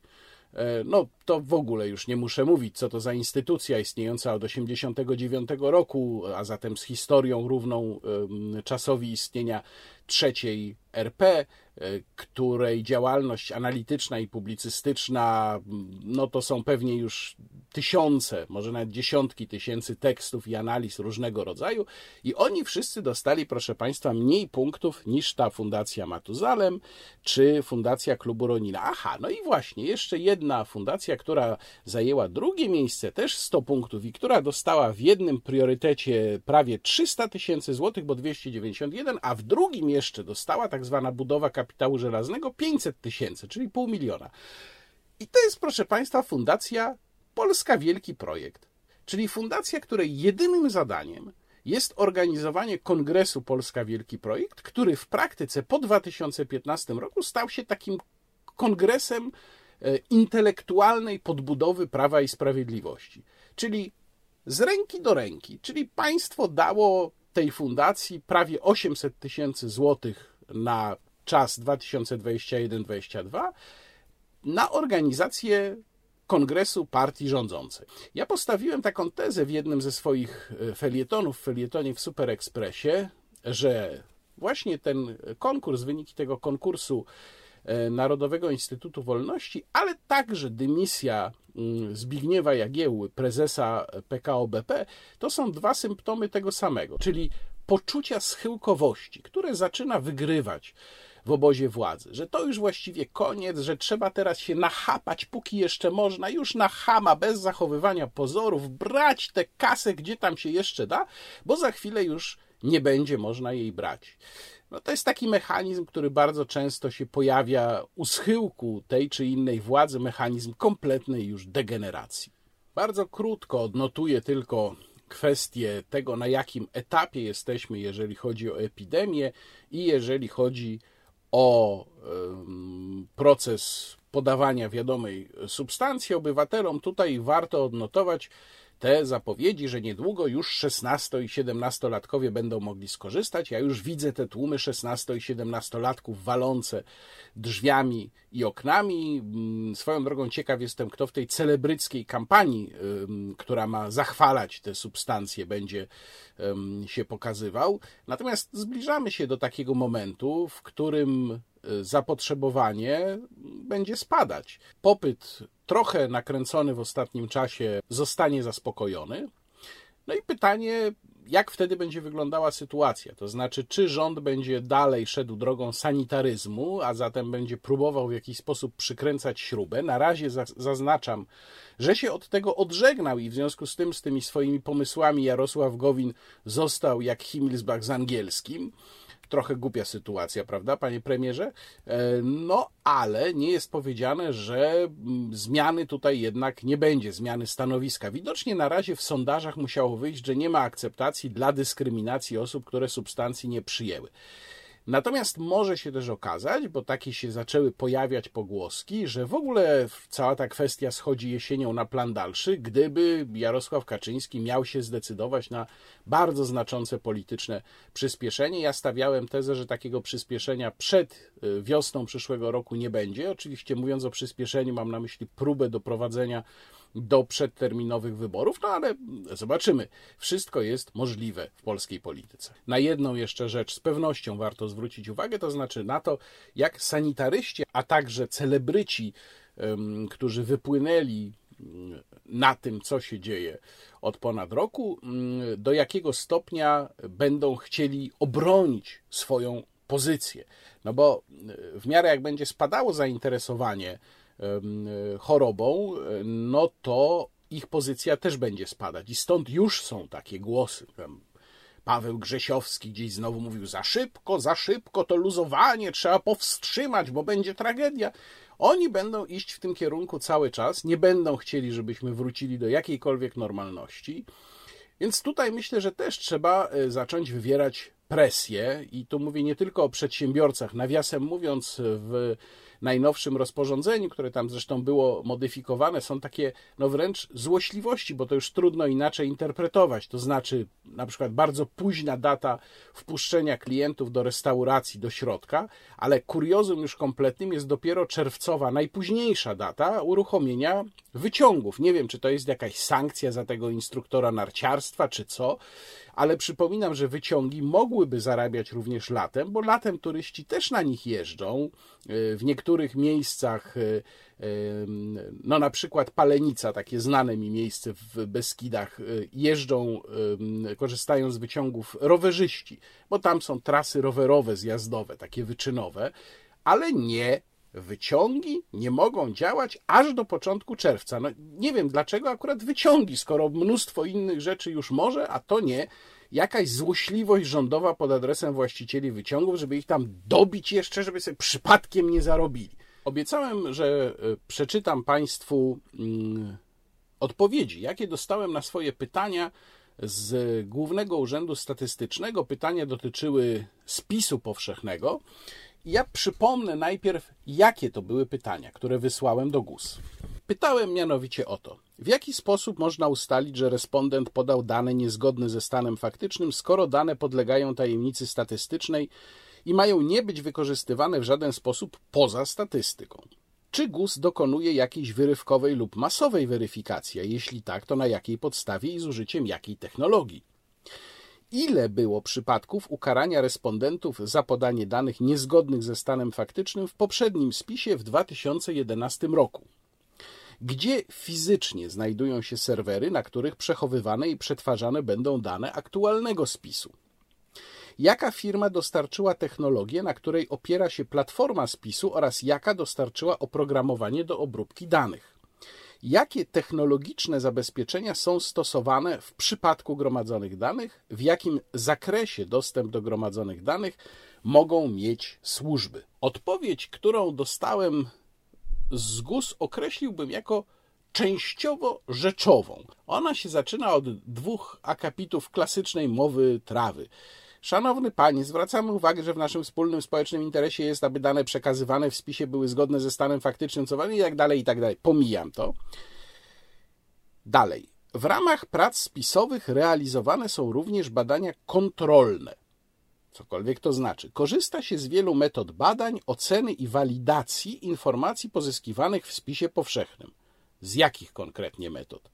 no to w ogóle już nie muszę mówić, co to za instytucja istniejąca od 1989 roku, a zatem z historią równą czasowi istnienia trzeciej RP, E, której działalność analityczna i publicystyczna, no to są pewnie już tysiące, może nawet dziesiątki tysięcy tekstów i analiz różnego rodzaju, i oni wszyscy dostali, proszę Państwa, mniej punktów niż ta Fundacja Matuzalem czy Fundacja Klubu Ronina. Aha, no i właśnie, jeszcze jedna fundacja, która zajęła drugie miejsce, też 100 punktów i która dostała w jednym priorytecie prawie 300 tysięcy złotych, bo 291, a w drugim jeszcze dostała tak zwana budowa kapitału kapitału żelaznego 500 tysięcy, czyli pół miliona. I to jest, proszę Państwa, fundacja Polska Wielki Projekt, czyli fundacja, której jedynym zadaniem jest organizowanie kongresu Polska Wielki Projekt, który w praktyce po 2015 roku stał się takim kongresem e, intelektualnej podbudowy prawa i sprawiedliwości. Czyli z ręki do ręki, czyli państwo dało tej fundacji prawie 800 tysięcy złotych na czas 2021-2022 na organizację kongresu partii rządzącej. Ja postawiłem taką tezę w jednym ze swoich e, felietonów, w felietonie w Super Expressie, że właśnie ten konkurs, wyniki tego konkursu e, Narodowego Instytutu Wolności, ale także dymisja mm, Zbigniewa Jagiełły, prezesa PKO BP, to są dwa symptomy tego samego, czyli poczucia schyłkowości, które zaczyna wygrywać w obozie władzy, że to już właściwie koniec, że trzeba teraz się nachapać, póki jeszcze można, już na chama, bez zachowywania pozorów, brać tę kasę, gdzie tam się jeszcze da, bo za chwilę już nie będzie można jej brać. No to jest taki mechanizm, który bardzo często się pojawia u schyłku tej czy innej władzy, mechanizm kompletnej już degeneracji. Bardzo krótko odnotuję tylko kwestię tego, na jakim etapie jesteśmy, jeżeli chodzi o epidemię i jeżeli chodzi o o proces podawania wiadomej substancji obywatelom, tutaj warto odnotować, te zapowiedzi, że niedługo już 16 i 17-latkowie będą mogli skorzystać. Ja już widzę te tłumy 16 i 17-latków walące drzwiami i oknami. Mm, swoją drogą ciekaw jestem, kto w tej celebryckiej kampanii, która ma zachwalać te substancje, będzie się pokazywał. Natomiast zbliżamy się do takiego momentu, w którym zapotrzebowanie będzie spadać. Popyt trochę nakręcony w ostatnim czasie zostanie zaspokojony. No i pytanie, jak wtedy będzie wyglądała sytuacja? To znaczy, czy rząd będzie dalej szedł drogą sanitaryzmu, a zatem będzie próbował w jakiś sposób przykręcać śrubę? Na razie zaznaczam, że się od tego odżegnał i w związku z tym, z tymi swoimi pomysłami Jarosław Gowin został jak Himmelsbach z angielskim. Trochę głupia sytuacja, prawda, panie premierze? E, no, ale nie jest powiedziane, że mm, zmiany tutaj jednak nie będzie, zmiany stanowiska. Widocznie na razie w sondażach musiało wyjść, że nie ma akceptacji dla dyskryminacji osób, które substancji nie przyjęły. Natomiast może się też okazać, bo takie się zaczęły pojawiać pogłoski, że w ogóle cała ta kwestia schodzi jesienią na plan dalszy, gdyby Jarosław Kaczyński miał się zdecydować na bardzo znaczące polityczne przyspieszenie. Ja stawiałem tezę, że takiego przyspieszenia przed y, wiosną przyszłego roku nie będzie. Oczywiście mówiąc o przyspieszeniu mam na myśli próbę doprowadzenia do przedterminowych wyborów, no ale zobaczymy. Wszystko jest możliwe w polskiej polityce. Na jedną jeszcze rzecz z pewnością warto zwrócić uwagę, to znaczy na to, jak sanitaryści, a także celebryci, którzy wypłynęli na tym, co się dzieje od ponad roku, do jakiego stopnia będą chcieli obronić swoją pozycję. No bo w miarę jak będzie spadało zainteresowanie chorobą, no to ich pozycja też będzie spadać. I stąd już są takie głosy. Paweł Grzesiowski gdzieś znowu mówił: za szybko, za szybko, to luzowanie trzeba powstrzymać, bo będzie tragedia. Oni będą iść w tym kierunku cały czas, nie będą chcieli, żebyśmy wrócili do jakiejkolwiek normalności. Więc tutaj myślę, że też trzeba e, zacząć wywierać presję, i tu mówię nie tylko o przedsiębiorcach. Nawiasem mówiąc, w najnowszym rozporządzeniu, które tam zresztą było modyfikowane, są takie no wręcz złośliwości, bo to już trudno inaczej interpretować. To znaczy, na przykład bardzo późna data wpuszczenia klientów do restauracji, do środka, ale kuriozum już kompletnym jest dopiero czerwcowa, najpóźniejsza data uruchomienia wyciągów. Nie wiem, czy to jest jakaś sankcja za tego instruktora narciarstwa, czy co, ale przypominam, że wyciągi mogłyby zarabiać również latem, bo latem turyści też na nich jeżdżą. W niektórych miejscach, e, no na przykład Palenica, takie znane mi miejsce w Beskidach, jeżdżą, korzystają z wyciągów rowerzyści, bo tam są trasy rowerowe, zjazdowe, takie wyczynowe, ale nie wyciągi nie mogą działać aż do początku czerwca. No, nie wiem dlaczego akurat wyciągi, skoro mnóstwo innych rzeczy już może, a to nie. Jakaś złośliwość rządowa pod adresem właścicieli wyciągów, żeby ich tam dobić jeszcze, żeby sobie przypadkiem nie zarobili. Obiecałem, że e, przeczytam Państwu mm, odpowiedzi, jakie dostałem na swoje pytania z Głównego Urzędu Statystycznego. Pytania dotyczyły spisu powszechnego. Ja przypomnę najpierw, jakie to były pytania, które wysłałem do GUS. Pytałem mianowicie o to, w jaki sposób można ustalić, że respondent podał dane niezgodne ze stanem faktycznym, skoro dane podlegają tajemnicy statystycznej i mają nie być wykorzystywane w żaden sposób poza statystyką? Czy GUS dokonuje jakiejś wyrywkowej lub masowej weryfikacji, a jeśli tak, to na jakiej podstawie i z użyciem jakiej technologii? Ile było przypadków ukarania respondentów za podanie danych niezgodnych ze stanem faktycznym w poprzednim spisie w 2011 roku. Gdzie fizycznie znajdują się serwery, na których przechowywane i przetwarzane będą dane aktualnego spisu? Jaka firma dostarczyła technologię, na której opiera się platforma spisu oraz jaka dostarczyła oprogramowanie do obróbki danych? Jakie technologiczne zabezpieczenia są stosowane w przypadku gromadzonych danych? W jakim zakresie dostęp do gromadzonych danych mogą mieć służby? Odpowiedź, którą dostałem z GUS, określiłbym jako częściowo rzeczową. Ona się zaczyna od dwóch akapitów klasycznej mowy trawy. Szanowny Panie, zwracamy uwagę, że w naszym wspólnym społecznym interesie jest, aby dane przekazywane w spisie były zgodne ze stanem faktycznym, co i tak dalej, i tak dalej. Pomijam to. Dalej. W ramach prac spisowych realizowane są również badania kontrolne. Cokolwiek to znaczy. Korzysta się z wielu metod badań, oceny i walidacji informacji pozyskiwanych w spisie powszechnym. Z jakich konkretnie metod?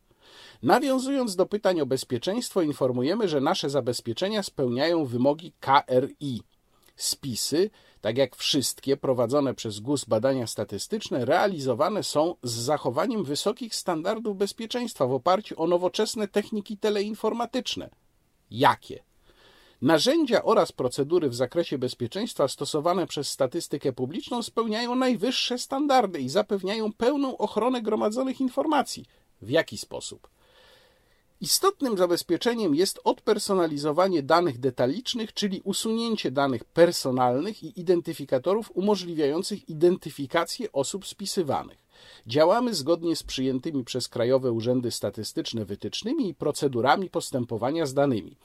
Nawiązując do pytań o bezpieczeństwo, informujemy, że nasze zabezpieczenia spełniają wymogi KRI. Spisy, tak jak wszystkie prowadzone przez GUS badania statystyczne, realizowane są z zachowaniem wysokich standardów bezpieczeństwa w oparciu o nowoczesne techniki teleinformatyczne. Jakie? Narzędzia oraz procedury w zakresie bezpieczeństwa stosowane przez statystykę publiczną spełniają najwyższe standardy i zapewniają pełną ochronę gromadzonych informacji. W jaki sposób? Istotnym zabezpieczeniem jest odpersonalizowanie danych detalicznych, czyli usunięcie danych personalnych i identyfikatorów umożliwiających identyfikację osób spisywanych. Działamy zgodnie z przyjętymi przez krajowe urzędy statystyczne wytycznymi i procedurami postępowania z danymi.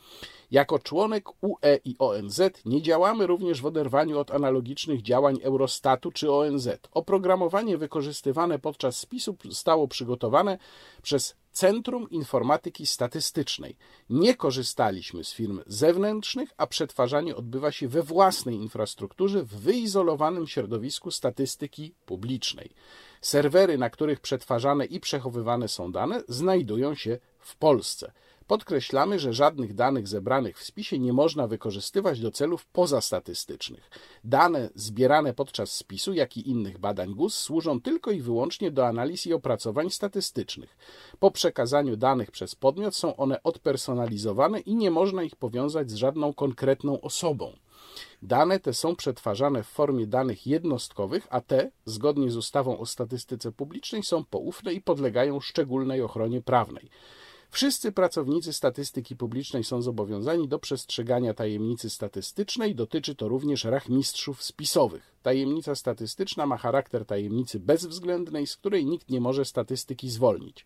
Jako członek UE i ONZ nie działamy również w oderwaniu od analogicznych działań Eurostatu czy ONZ. Oprogramowanie wykorzystywane podczas spisu zostało przygotowane przez Centrum Informatyki Statystycznej. Nie korzystaliśmy z firm zewnętrznych, a przetwarzanie odbywa się we własnej infrastrukturze w wyizolowanym środowisku statystyki publicznej. Serwery, na których przetwarzane i przechowywane są dane, znajdują się w Polsce. Podkreślamy, że żadnych danych zebranych w spisie nie można wykorzystywać do celów pozastatystycznych. Dane zbierane podczas spisu, jak i innych badań GUS służą tylko i wyłącznie do analiz i opracowań statystycznych. Po przekazaniu danych przez podmiot są one odpersonalizowane i nie można ich powiązać z żadną konkretną osobą. Dane te są przetwarzane w formie danych jednostkowych, a te, zgodnie z ustawą o statystyce publicznej, są poufne i podlegają szczególnej ochronie prawnej. Wszyscy pracownicy statystyki publicznej są zobowiązani do przestrzegania tajemnicy statystycznej, dotyczy to również rachmistrzów spisowych. Tajemnica statystyczna ma charakter tajemnicy bezwzględnej, z której nikt nie może statystyki zwolnić.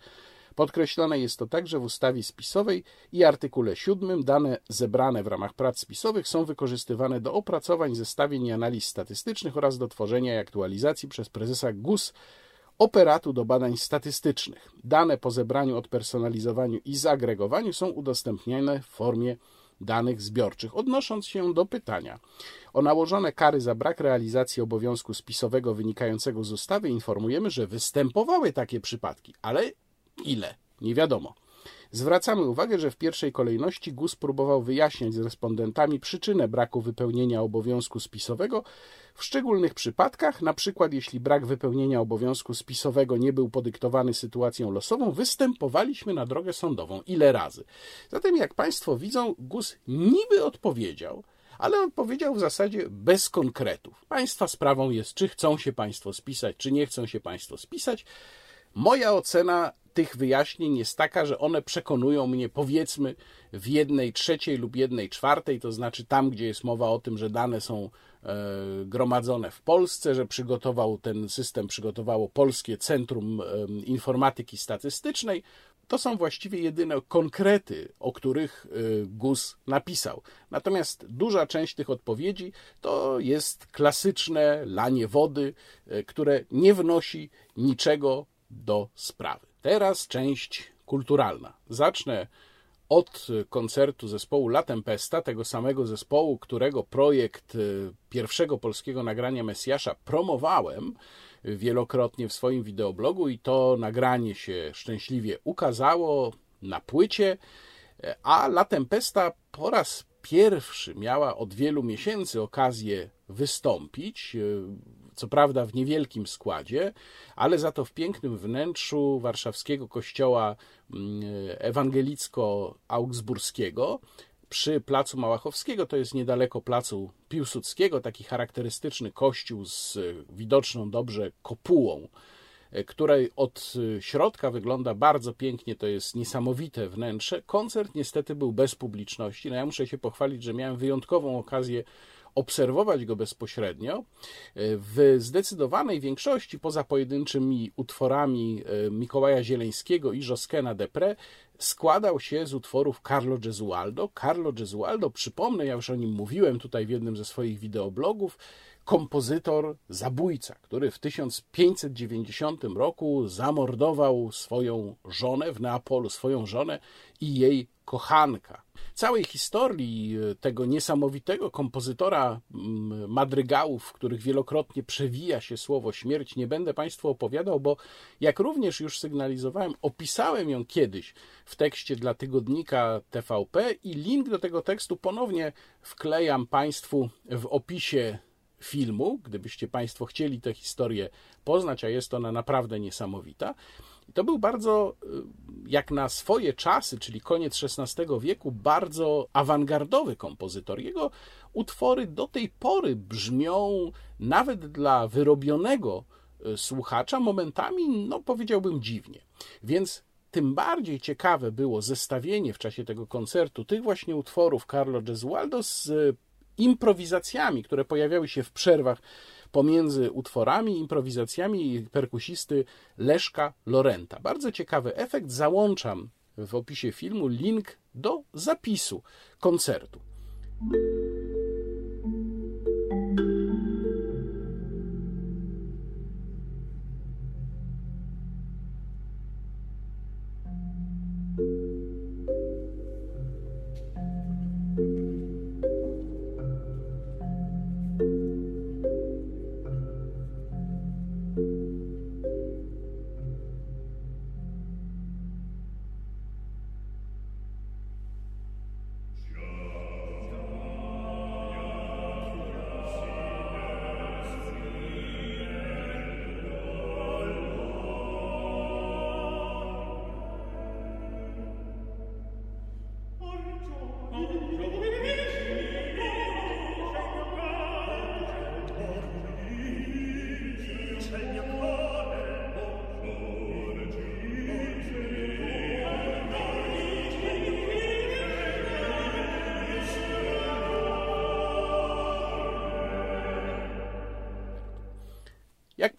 Podkreślone jest to także w ustawie spisowej i artykule 7. Dane zebrane w ramach prac spisowych są wykorzystywane do opracowań, zestawień i analiz statystycznych oraz do tworzenia i aktualizacji przez prezesa GUS operatu do badań statystycznych. Dane po zebraniu, odpersonalizowaniu i zagregowaniu są udostępniane w formie danych zbiorczych. Odnosząc się do pytania o nałożone kary za brak realizacji obowiązku spisowego wynikającego z ustawy, informujemy, że występowały takie przypadki, ale ile? Nie wiadomo. Zwracamy uwagę, że w pierwszej kolejności GUS próbował wyjaśniać z respondentami przyczynę braku wypełnienia obowiązku spisowego w szczególnych przypadkach, na przykład jeśli brak wypełnienia obowiązku spisowego nie był podyktowany sytuacją losową, występowaliśmy na drogę sądową. Ile razy? Zatem, jak Państwo widzą, GUS niby odpowiedział, ale odpowiedział w zasadzie bez konkretów. Państwa sprawą jest, czy chcą się Państwo spisać, czy nie chcą się Państwo spisać. Moja ocena tych wyjaśnień jest taka, że one przekonują mnie, powiedzmy, w jednej trzeciej lub jednej czwartej, to znaczy tam, gdzie jest mowa o tym, że dane są e, gromadzone w Polsce, że przygotował ten system, przygotowało Polskie Centrum e, Informatyki Statystycznej. To są właściwie jedyne konkrety, o których e, GUS napisał. Natomiast duża część tych odpowiedzi to jest klasyczne lanie wody, które nie wnosi niczego do sprawy. Teraz część kulturalna. Zacznę od koncertu zespołu La Tempesta, tego samego zespołu, którego projekt y, pierwszego polskiego nagrania Mesjasza promowałem wielokrotnie w swoim wideoblogu i to nagranie się szczęśliwie ukazało na płycie, a La Tempesta po raz pierwszy miała od wielu miesięcy okazję wystąpić y, co prawda w niewielkim składzie, ale za to w pięknym wnętrzu warszawskiego kościoła mm, ewangelicko-augsburskiego przy placu Małachowskiego, to jest niedaleko placu Piłsudskiego, taki charakterystyczny kościół z widoczną dobrze kopułą, której od środka wygląda bardzo pięknie, to jest niesamowite wnętrze. Koncert niestety był bez publiczności. No ja muszę się pochwalić, że miałem wyjątkową okazję obserwować go bezpośrednio, w zdecydowanej większości, poza pojedynczymi utworami e, Mikołaja Zieleńskiego i Joskena Depre, składał się z utworów Carlo Gesualdo. Carlo Gesualdo, przypomnę, ja już o nim mówiłem tutaj w jednym ze swoich wideoblogów, kompozytor zabójca, który w 1590 roku zamordował swoją żonę w Neapolu, swoją żonę i jej kochanka. Całej historii e, tego niesamowitego kompozytora madrygałów, w których wielokrotnie przewija się słowo śmierć, nie będę Państwu opowiadał, bo jak również już sygnalizowałem, opisałem ją kiedyś w tekście dla tygodnika TVP i link do tego tekstu ponownie wklejam Państwu w opisie filmu, gdybyście Państwo chcieli tę historię poznać, a jest ona naprawdę niesamowita. To był bardzo, y, jak na swoje czasy, czyli koniec XVI wieku, bardzo awangardowy kompozytor. Jego utwory do tej pory brzmią nawet dla wyrobionego y, słuchacza momentami, no powiedziałbym dziwnie. Więc tym bardziej ciekawe było zestawienie w czasie tego koncertu tych właśnie utworów Carlo Gesualdo z improwizacjami, które pojawiały się w przerwach pomiędzy utworami, improwizacjami perkusisty Leszka Lorenta. Bardzo ciekawy efekt. Załączam w opisie filmu link do zapisu koncertu.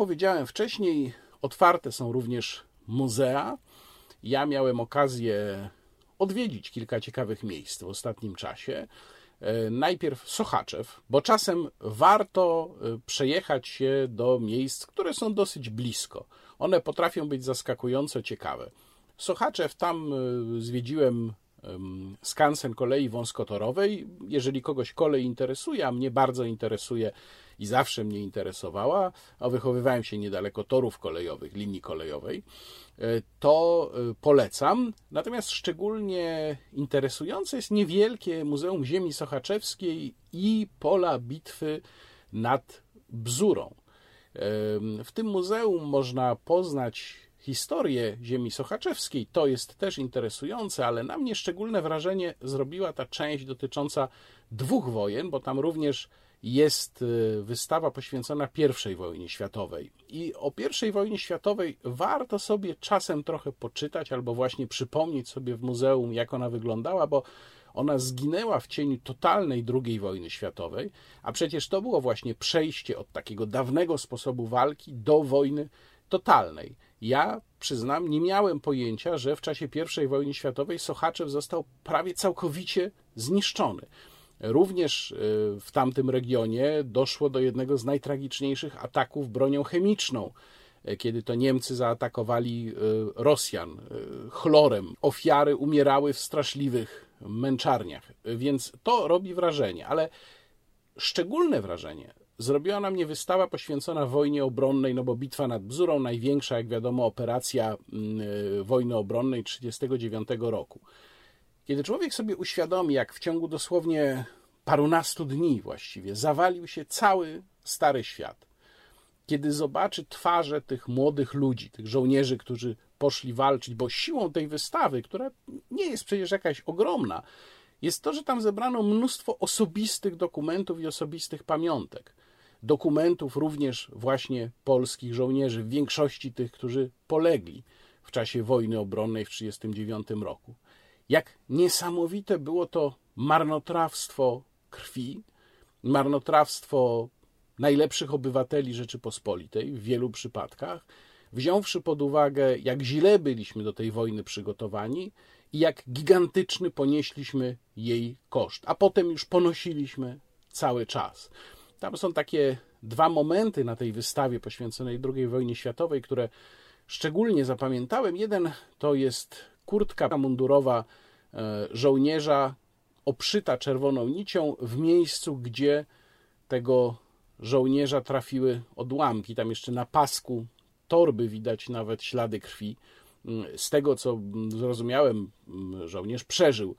Powiedziałem wcześniej, otwarte są również muzea. Ja miałem okazję odwiedzić kilka ciekawych miejsc w ostatnim czasie. E, najpierw Sochaczew, bo czasem warto e, przejechać się do miejsc, które są dosyć blisko. One potrafią być zaskakująco ciekawe. Sochaczew, tam e, zwiedziłem skansen kolei wąskotorowej. Jeżeli kogoś kolej interesuje, a mnie bardzo interesuje i zawsze mnie interesowała, a wychowywałem się niedaleko torów kolejowych, linii kolejowej, e, to e, polecam. Natomiast szczególnie interesujące jest niewielkie Muzeum Ziemi Sochaczewskiej i pola bitwy nad Bzurą. W tym muzeum można poznać historię ziemi sochaczewskiej. To jest też interesujące, ale na mnie szczególne wrażenie zrobiła ta część dotycząca dwóch wojen, bo tam również jest y, wystawa poświęcona I wojnie światowej. I o I wojnie światowej warto sobie czasem trochę poczytać albo właśnie przypomnieć sobie w muzeum, jak ona wyglądała, bo ona zginęła w cieniu totalnej II wojny światowej, a przecież to było właśnie przejście od takiego dawnego sposobu walki do wojny totalnej. Ja przyznam, nie miałem pojęcia, że w czasie I wojny światowej Sochaczew został prawie całkowicie zniszczony. Również y, w tamtym regionie doszło do jednego z najtragiczniejszych ataków bronią chemiczną, y, kiedy to Niemcy zaatakowali y, Rosjan chlorem. Ofiary umierały w straszliwych męczarniach, więc to robi wrażenie, ale szczególne wrażenie zrobiła na mnie wystawa poświęcona wojnie obronnej, no bo bitwa nad Bzurą, największa, jak wiadomo, operacja mm, wojny obronnej 1939 roku. Kiedy człowiek sobie uświadomi, jak w ciągu dosłownie parunastu dni właściwie zawalił się cały stary świat, kiedy zobaczy twarze tych młodych ludzi, tych żołnierzy, którzy poszli walczyć, bo siłą tej wystawy, która nie jest przecież jakaś ogromna, jest to, że tam zebrano mnóstwo osobistych dokumentów i osobistych pamiątek. Dokumentów również właśnie polskich żołnierzy, w większości tych, którzy polegli w czasie wojny obronnej w 1939 roku. Jak niesamowite było to marnotrawstwo krwi, marnotrawstwo najlepszych obywateli Rzeczypospolitej w wielu przypadkach, wziąwszy pod uwagę, jak źle byliśmy do tej wojny przygotowani i jak gigantyczny ponieśliśmy jej koszt, a potem już ponosiliśmy cały czas. Tam są takie dwa momenty na tej wystawie poświęconej II wojnie światowej, które szczególnie zapamiętałem. Jeden to jest kurtka mundurowa żołnierza obszyta czerwoną nicią w miejscu, gdzie tego żołnierza trafiły odłamki. Tam jeszcze na pasku torby widać nawet ślady krwi. Z tego co zrozumiałem, żołnierz przeżył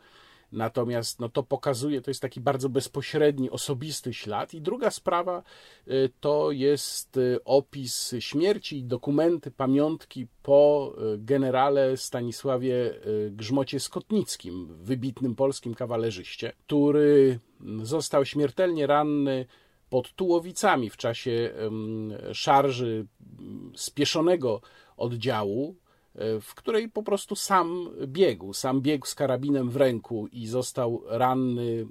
Natomiast no, to pokazuje, to jest taki bardzo bezpośredni, osobisty ślad. I druga sprawa y, to jest y, opis śmierci, dokumenty, pamiątki po y, generale Stanisławie Grzmocie Skotnickim, wybitnym polskim kawalerzyście, który został śmiertelnie ranny pod Tułowicami w czasie szarży spieszonego oddziału w której po prostu sam biegł, sam biegł z karabinem w ręku i został ranny,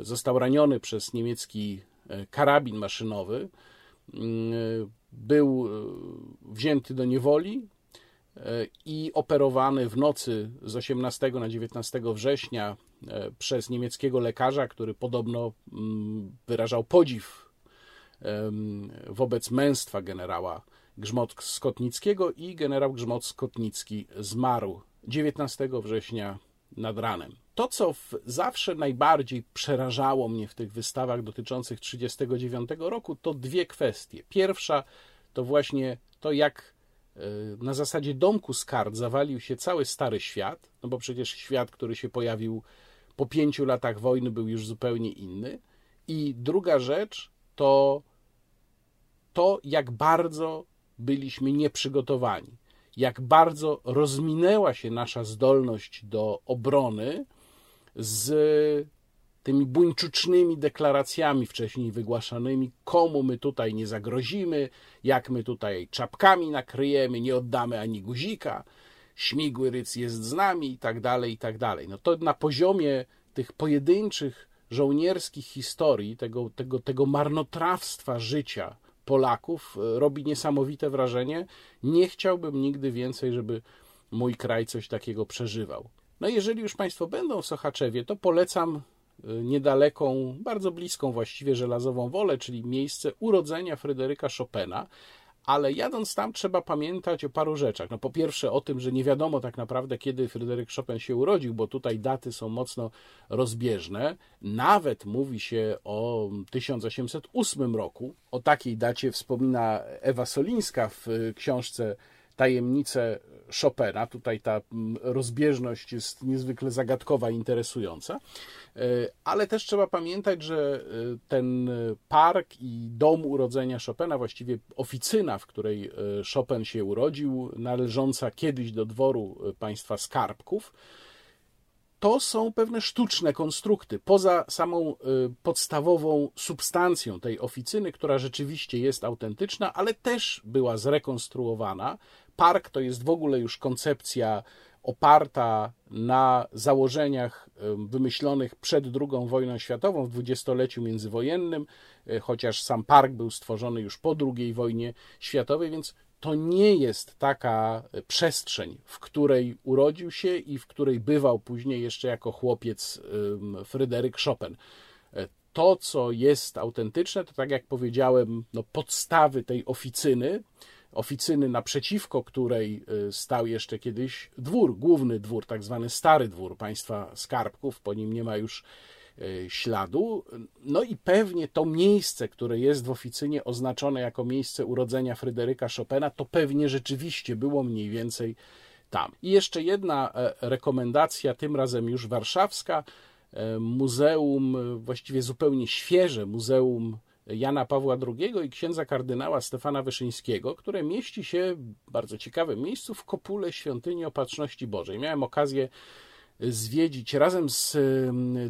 został raniony przez niemiecki karabin maszynowy. Był wzięty do niewoli, i operowany w nocy z 18 na 19 września e, przez niemieckiego lekarza, który podobno mm, wyrażał podziw wobec męstwa generała Grzmot-Skotnickiego i generał Grzmot-Skotnicki zmarł 19 września nad ranem. To, co zawsze najbardziej przerażało mnie w tych wystawach dotyczących 1939 roku, to dwie kwestie. Pierwsza to właśnie to, jak na zasadzie domku z kart zawalił się cały stary świat, no bo przecież świat, który się pojawił po pięciu latach wojny, był już zupełnie inny. I druga rzecz to to, jak bardzo byliśmy nieprzygotowani, jak bardzo rozminęła się nasza zdolność do obrony z tymi buńczucznymi deklaracjami wcześniej wygłaszanymi, komu my tutaj nie zagrozimy, jak my tutaj czapkami nakryjemy, nie oddamy ani guzika, śmigły ryc jest z nami i tak dalej, i tak dalej. No to na poziomie tych pojedynczych żołnierskich historii, tego, tego, tego marnotrawstwa życia Polaków e, robi niesamowite wrażenie. Nie chciałbym nigdy więcej, żeby mój kraj coś takiego przeżywał. No jeżeli już Państwo będą w Sochaczewie, to polecam niedaleką, bardzo bliską właściwie żelazową wolę, czyli miejsce urodzenia Fryderyka Chopina. Ale jadąc tam trzeba pamiętać o paru rzeczach. No po pierwsze o tym, że nie wiadomo tak naprawdę kiedy Fryderyk Chopin się urodził, bo tutaj daty są mocno rozbieżne. Nawet mówi się o 1808 roku. O takiej dacie wspomina Ewa Solińska w książce Tajemnice Chopina. Tutaj ta mm, rozbieżność jest niezwykle zagadkowa interesująca. E, ale też trzeba pamiętać, że e, ten park i dom urodzenia Chopina, właściwie oficyna, w której e, Chopin się urodził, należąca kiedyś do dworu państwa Skarbków, to są pewne sztuczne konstrukty, poza samą podstawową substancją tej oficyny, która rzeczywiście jest autentyczna, ale też była zrekonstruowana. Park to jest w ogóle już koncepcja oparta na założeniach wymyślonych przed II wojną światową w dwudziestoleciu międzywojennym, e, chociaż sam park był stworzony już po II wojnie światowej, więc to nie jest taka przestrzeń, w której urodził się i w której bywał później jeszcze jako chłopiec Fryderyk Chopin. E, to, co jest autentyczne, to tak jak powiedziałem, no podstawy tej oficyny, oficyny, naprzeciwko której y, stał jeszcze kiedyś dwór, główny dwór, tak zwany stary dwór państwa skarbków, po nim nie ma już y, śladu. No i pewnie to miejsce, które jest w oficynie oznaczone jako miejsce urodzenia Fryderyka Chopina, to pewnie rzeczywiście było mniej więcej tam. I jeszcze jedna e, rekomendacja, tym razem już warszawska. E, muzeum, e, właściwie zupełnie świeże Muzeum Jana Pawła II i księdza kardynała Stefana Wyszyńskiego, które mieści się w bardzo ciekawym miejscu w kopule świątyni Opatrzności Bożej. Miałem okazję zwiedzić razem z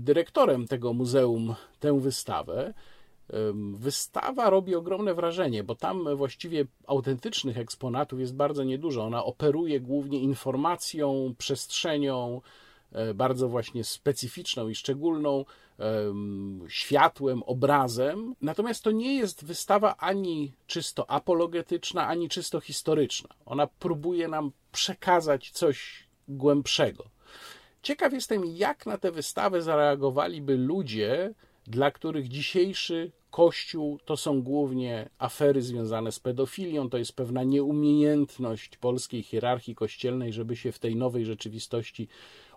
dyrektorem tego muzeum tę wystawę. Wystawa robi ogromne wrażenie, bo tam właściwie autentycznych eksponatów jest bardzo niedużo. Ona operuje głównie informacją, przestrzenią, bardzo właśnie specyficzną i szczególną światłem, obrazem. Natomiast to nie jest wystawa ani czysto apologetyczna, ani czysto historyczna. Ona próbuje nam przekazać coś głębszego. Ciekaw jestem, jak na tę wystawę zareagowaliby ludzie, dla których dzisiejszy Kościół to są głównie afery związane z pedofilią, to jest pewna nieumiejętność polskiej hierarchii kościelnej, żeby się w tej nowej rzeczywistości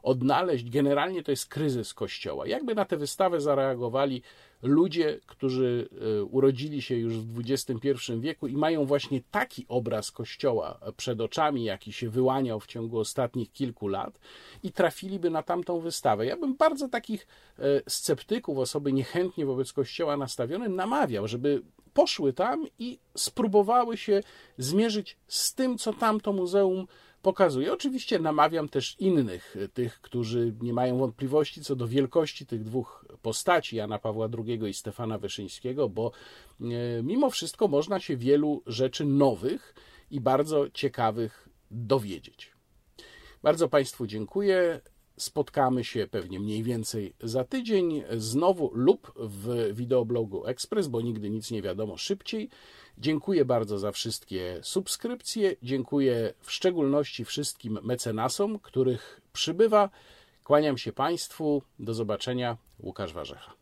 odnaleźć. Generalnie to jest kryzys Kościoła. Jakby na tę wystawę zareagowali ludzie, którzy e, urodzili się już w XXI wieku i mają właśnie taki obraz Kościoła przed oczami, jaki się wyłaniał w ciągu ostatnich kilku lat i trafiliby na tamtą wystawę. Ja bym bardzo takich e, sceptyków, osoby niechętnie wobec Kościoła nastawione, namawiał, żeby poszły tam i spróbowały się zmierzyć z tym, co tamto muzeum pokazuje. Oczywiście namawiam też innych, tych, którzy nie mają wątpliwości co do wielkości tych dwóch postaci, Jana Pawła II i Stefana Wyszyńskiego, bo e, mimo wszystko można się wielu rzeczy nowych i bardzo ciekawych dowiedzieć. Bardzo Państwu dziękuję. Spotkamy się pewnie mniej więcej za tydzień znowu lub w wideoblogu Express, bo nigdy nic nie wiadomo szybciej. Dziękuję bardzo za wszystkie subskrypcje. Dziękuję w szczególności wszystkim mecenasom, których przybywa. Kłaniam się Państwu. Do zobaczenia. Łukasz Warzecha.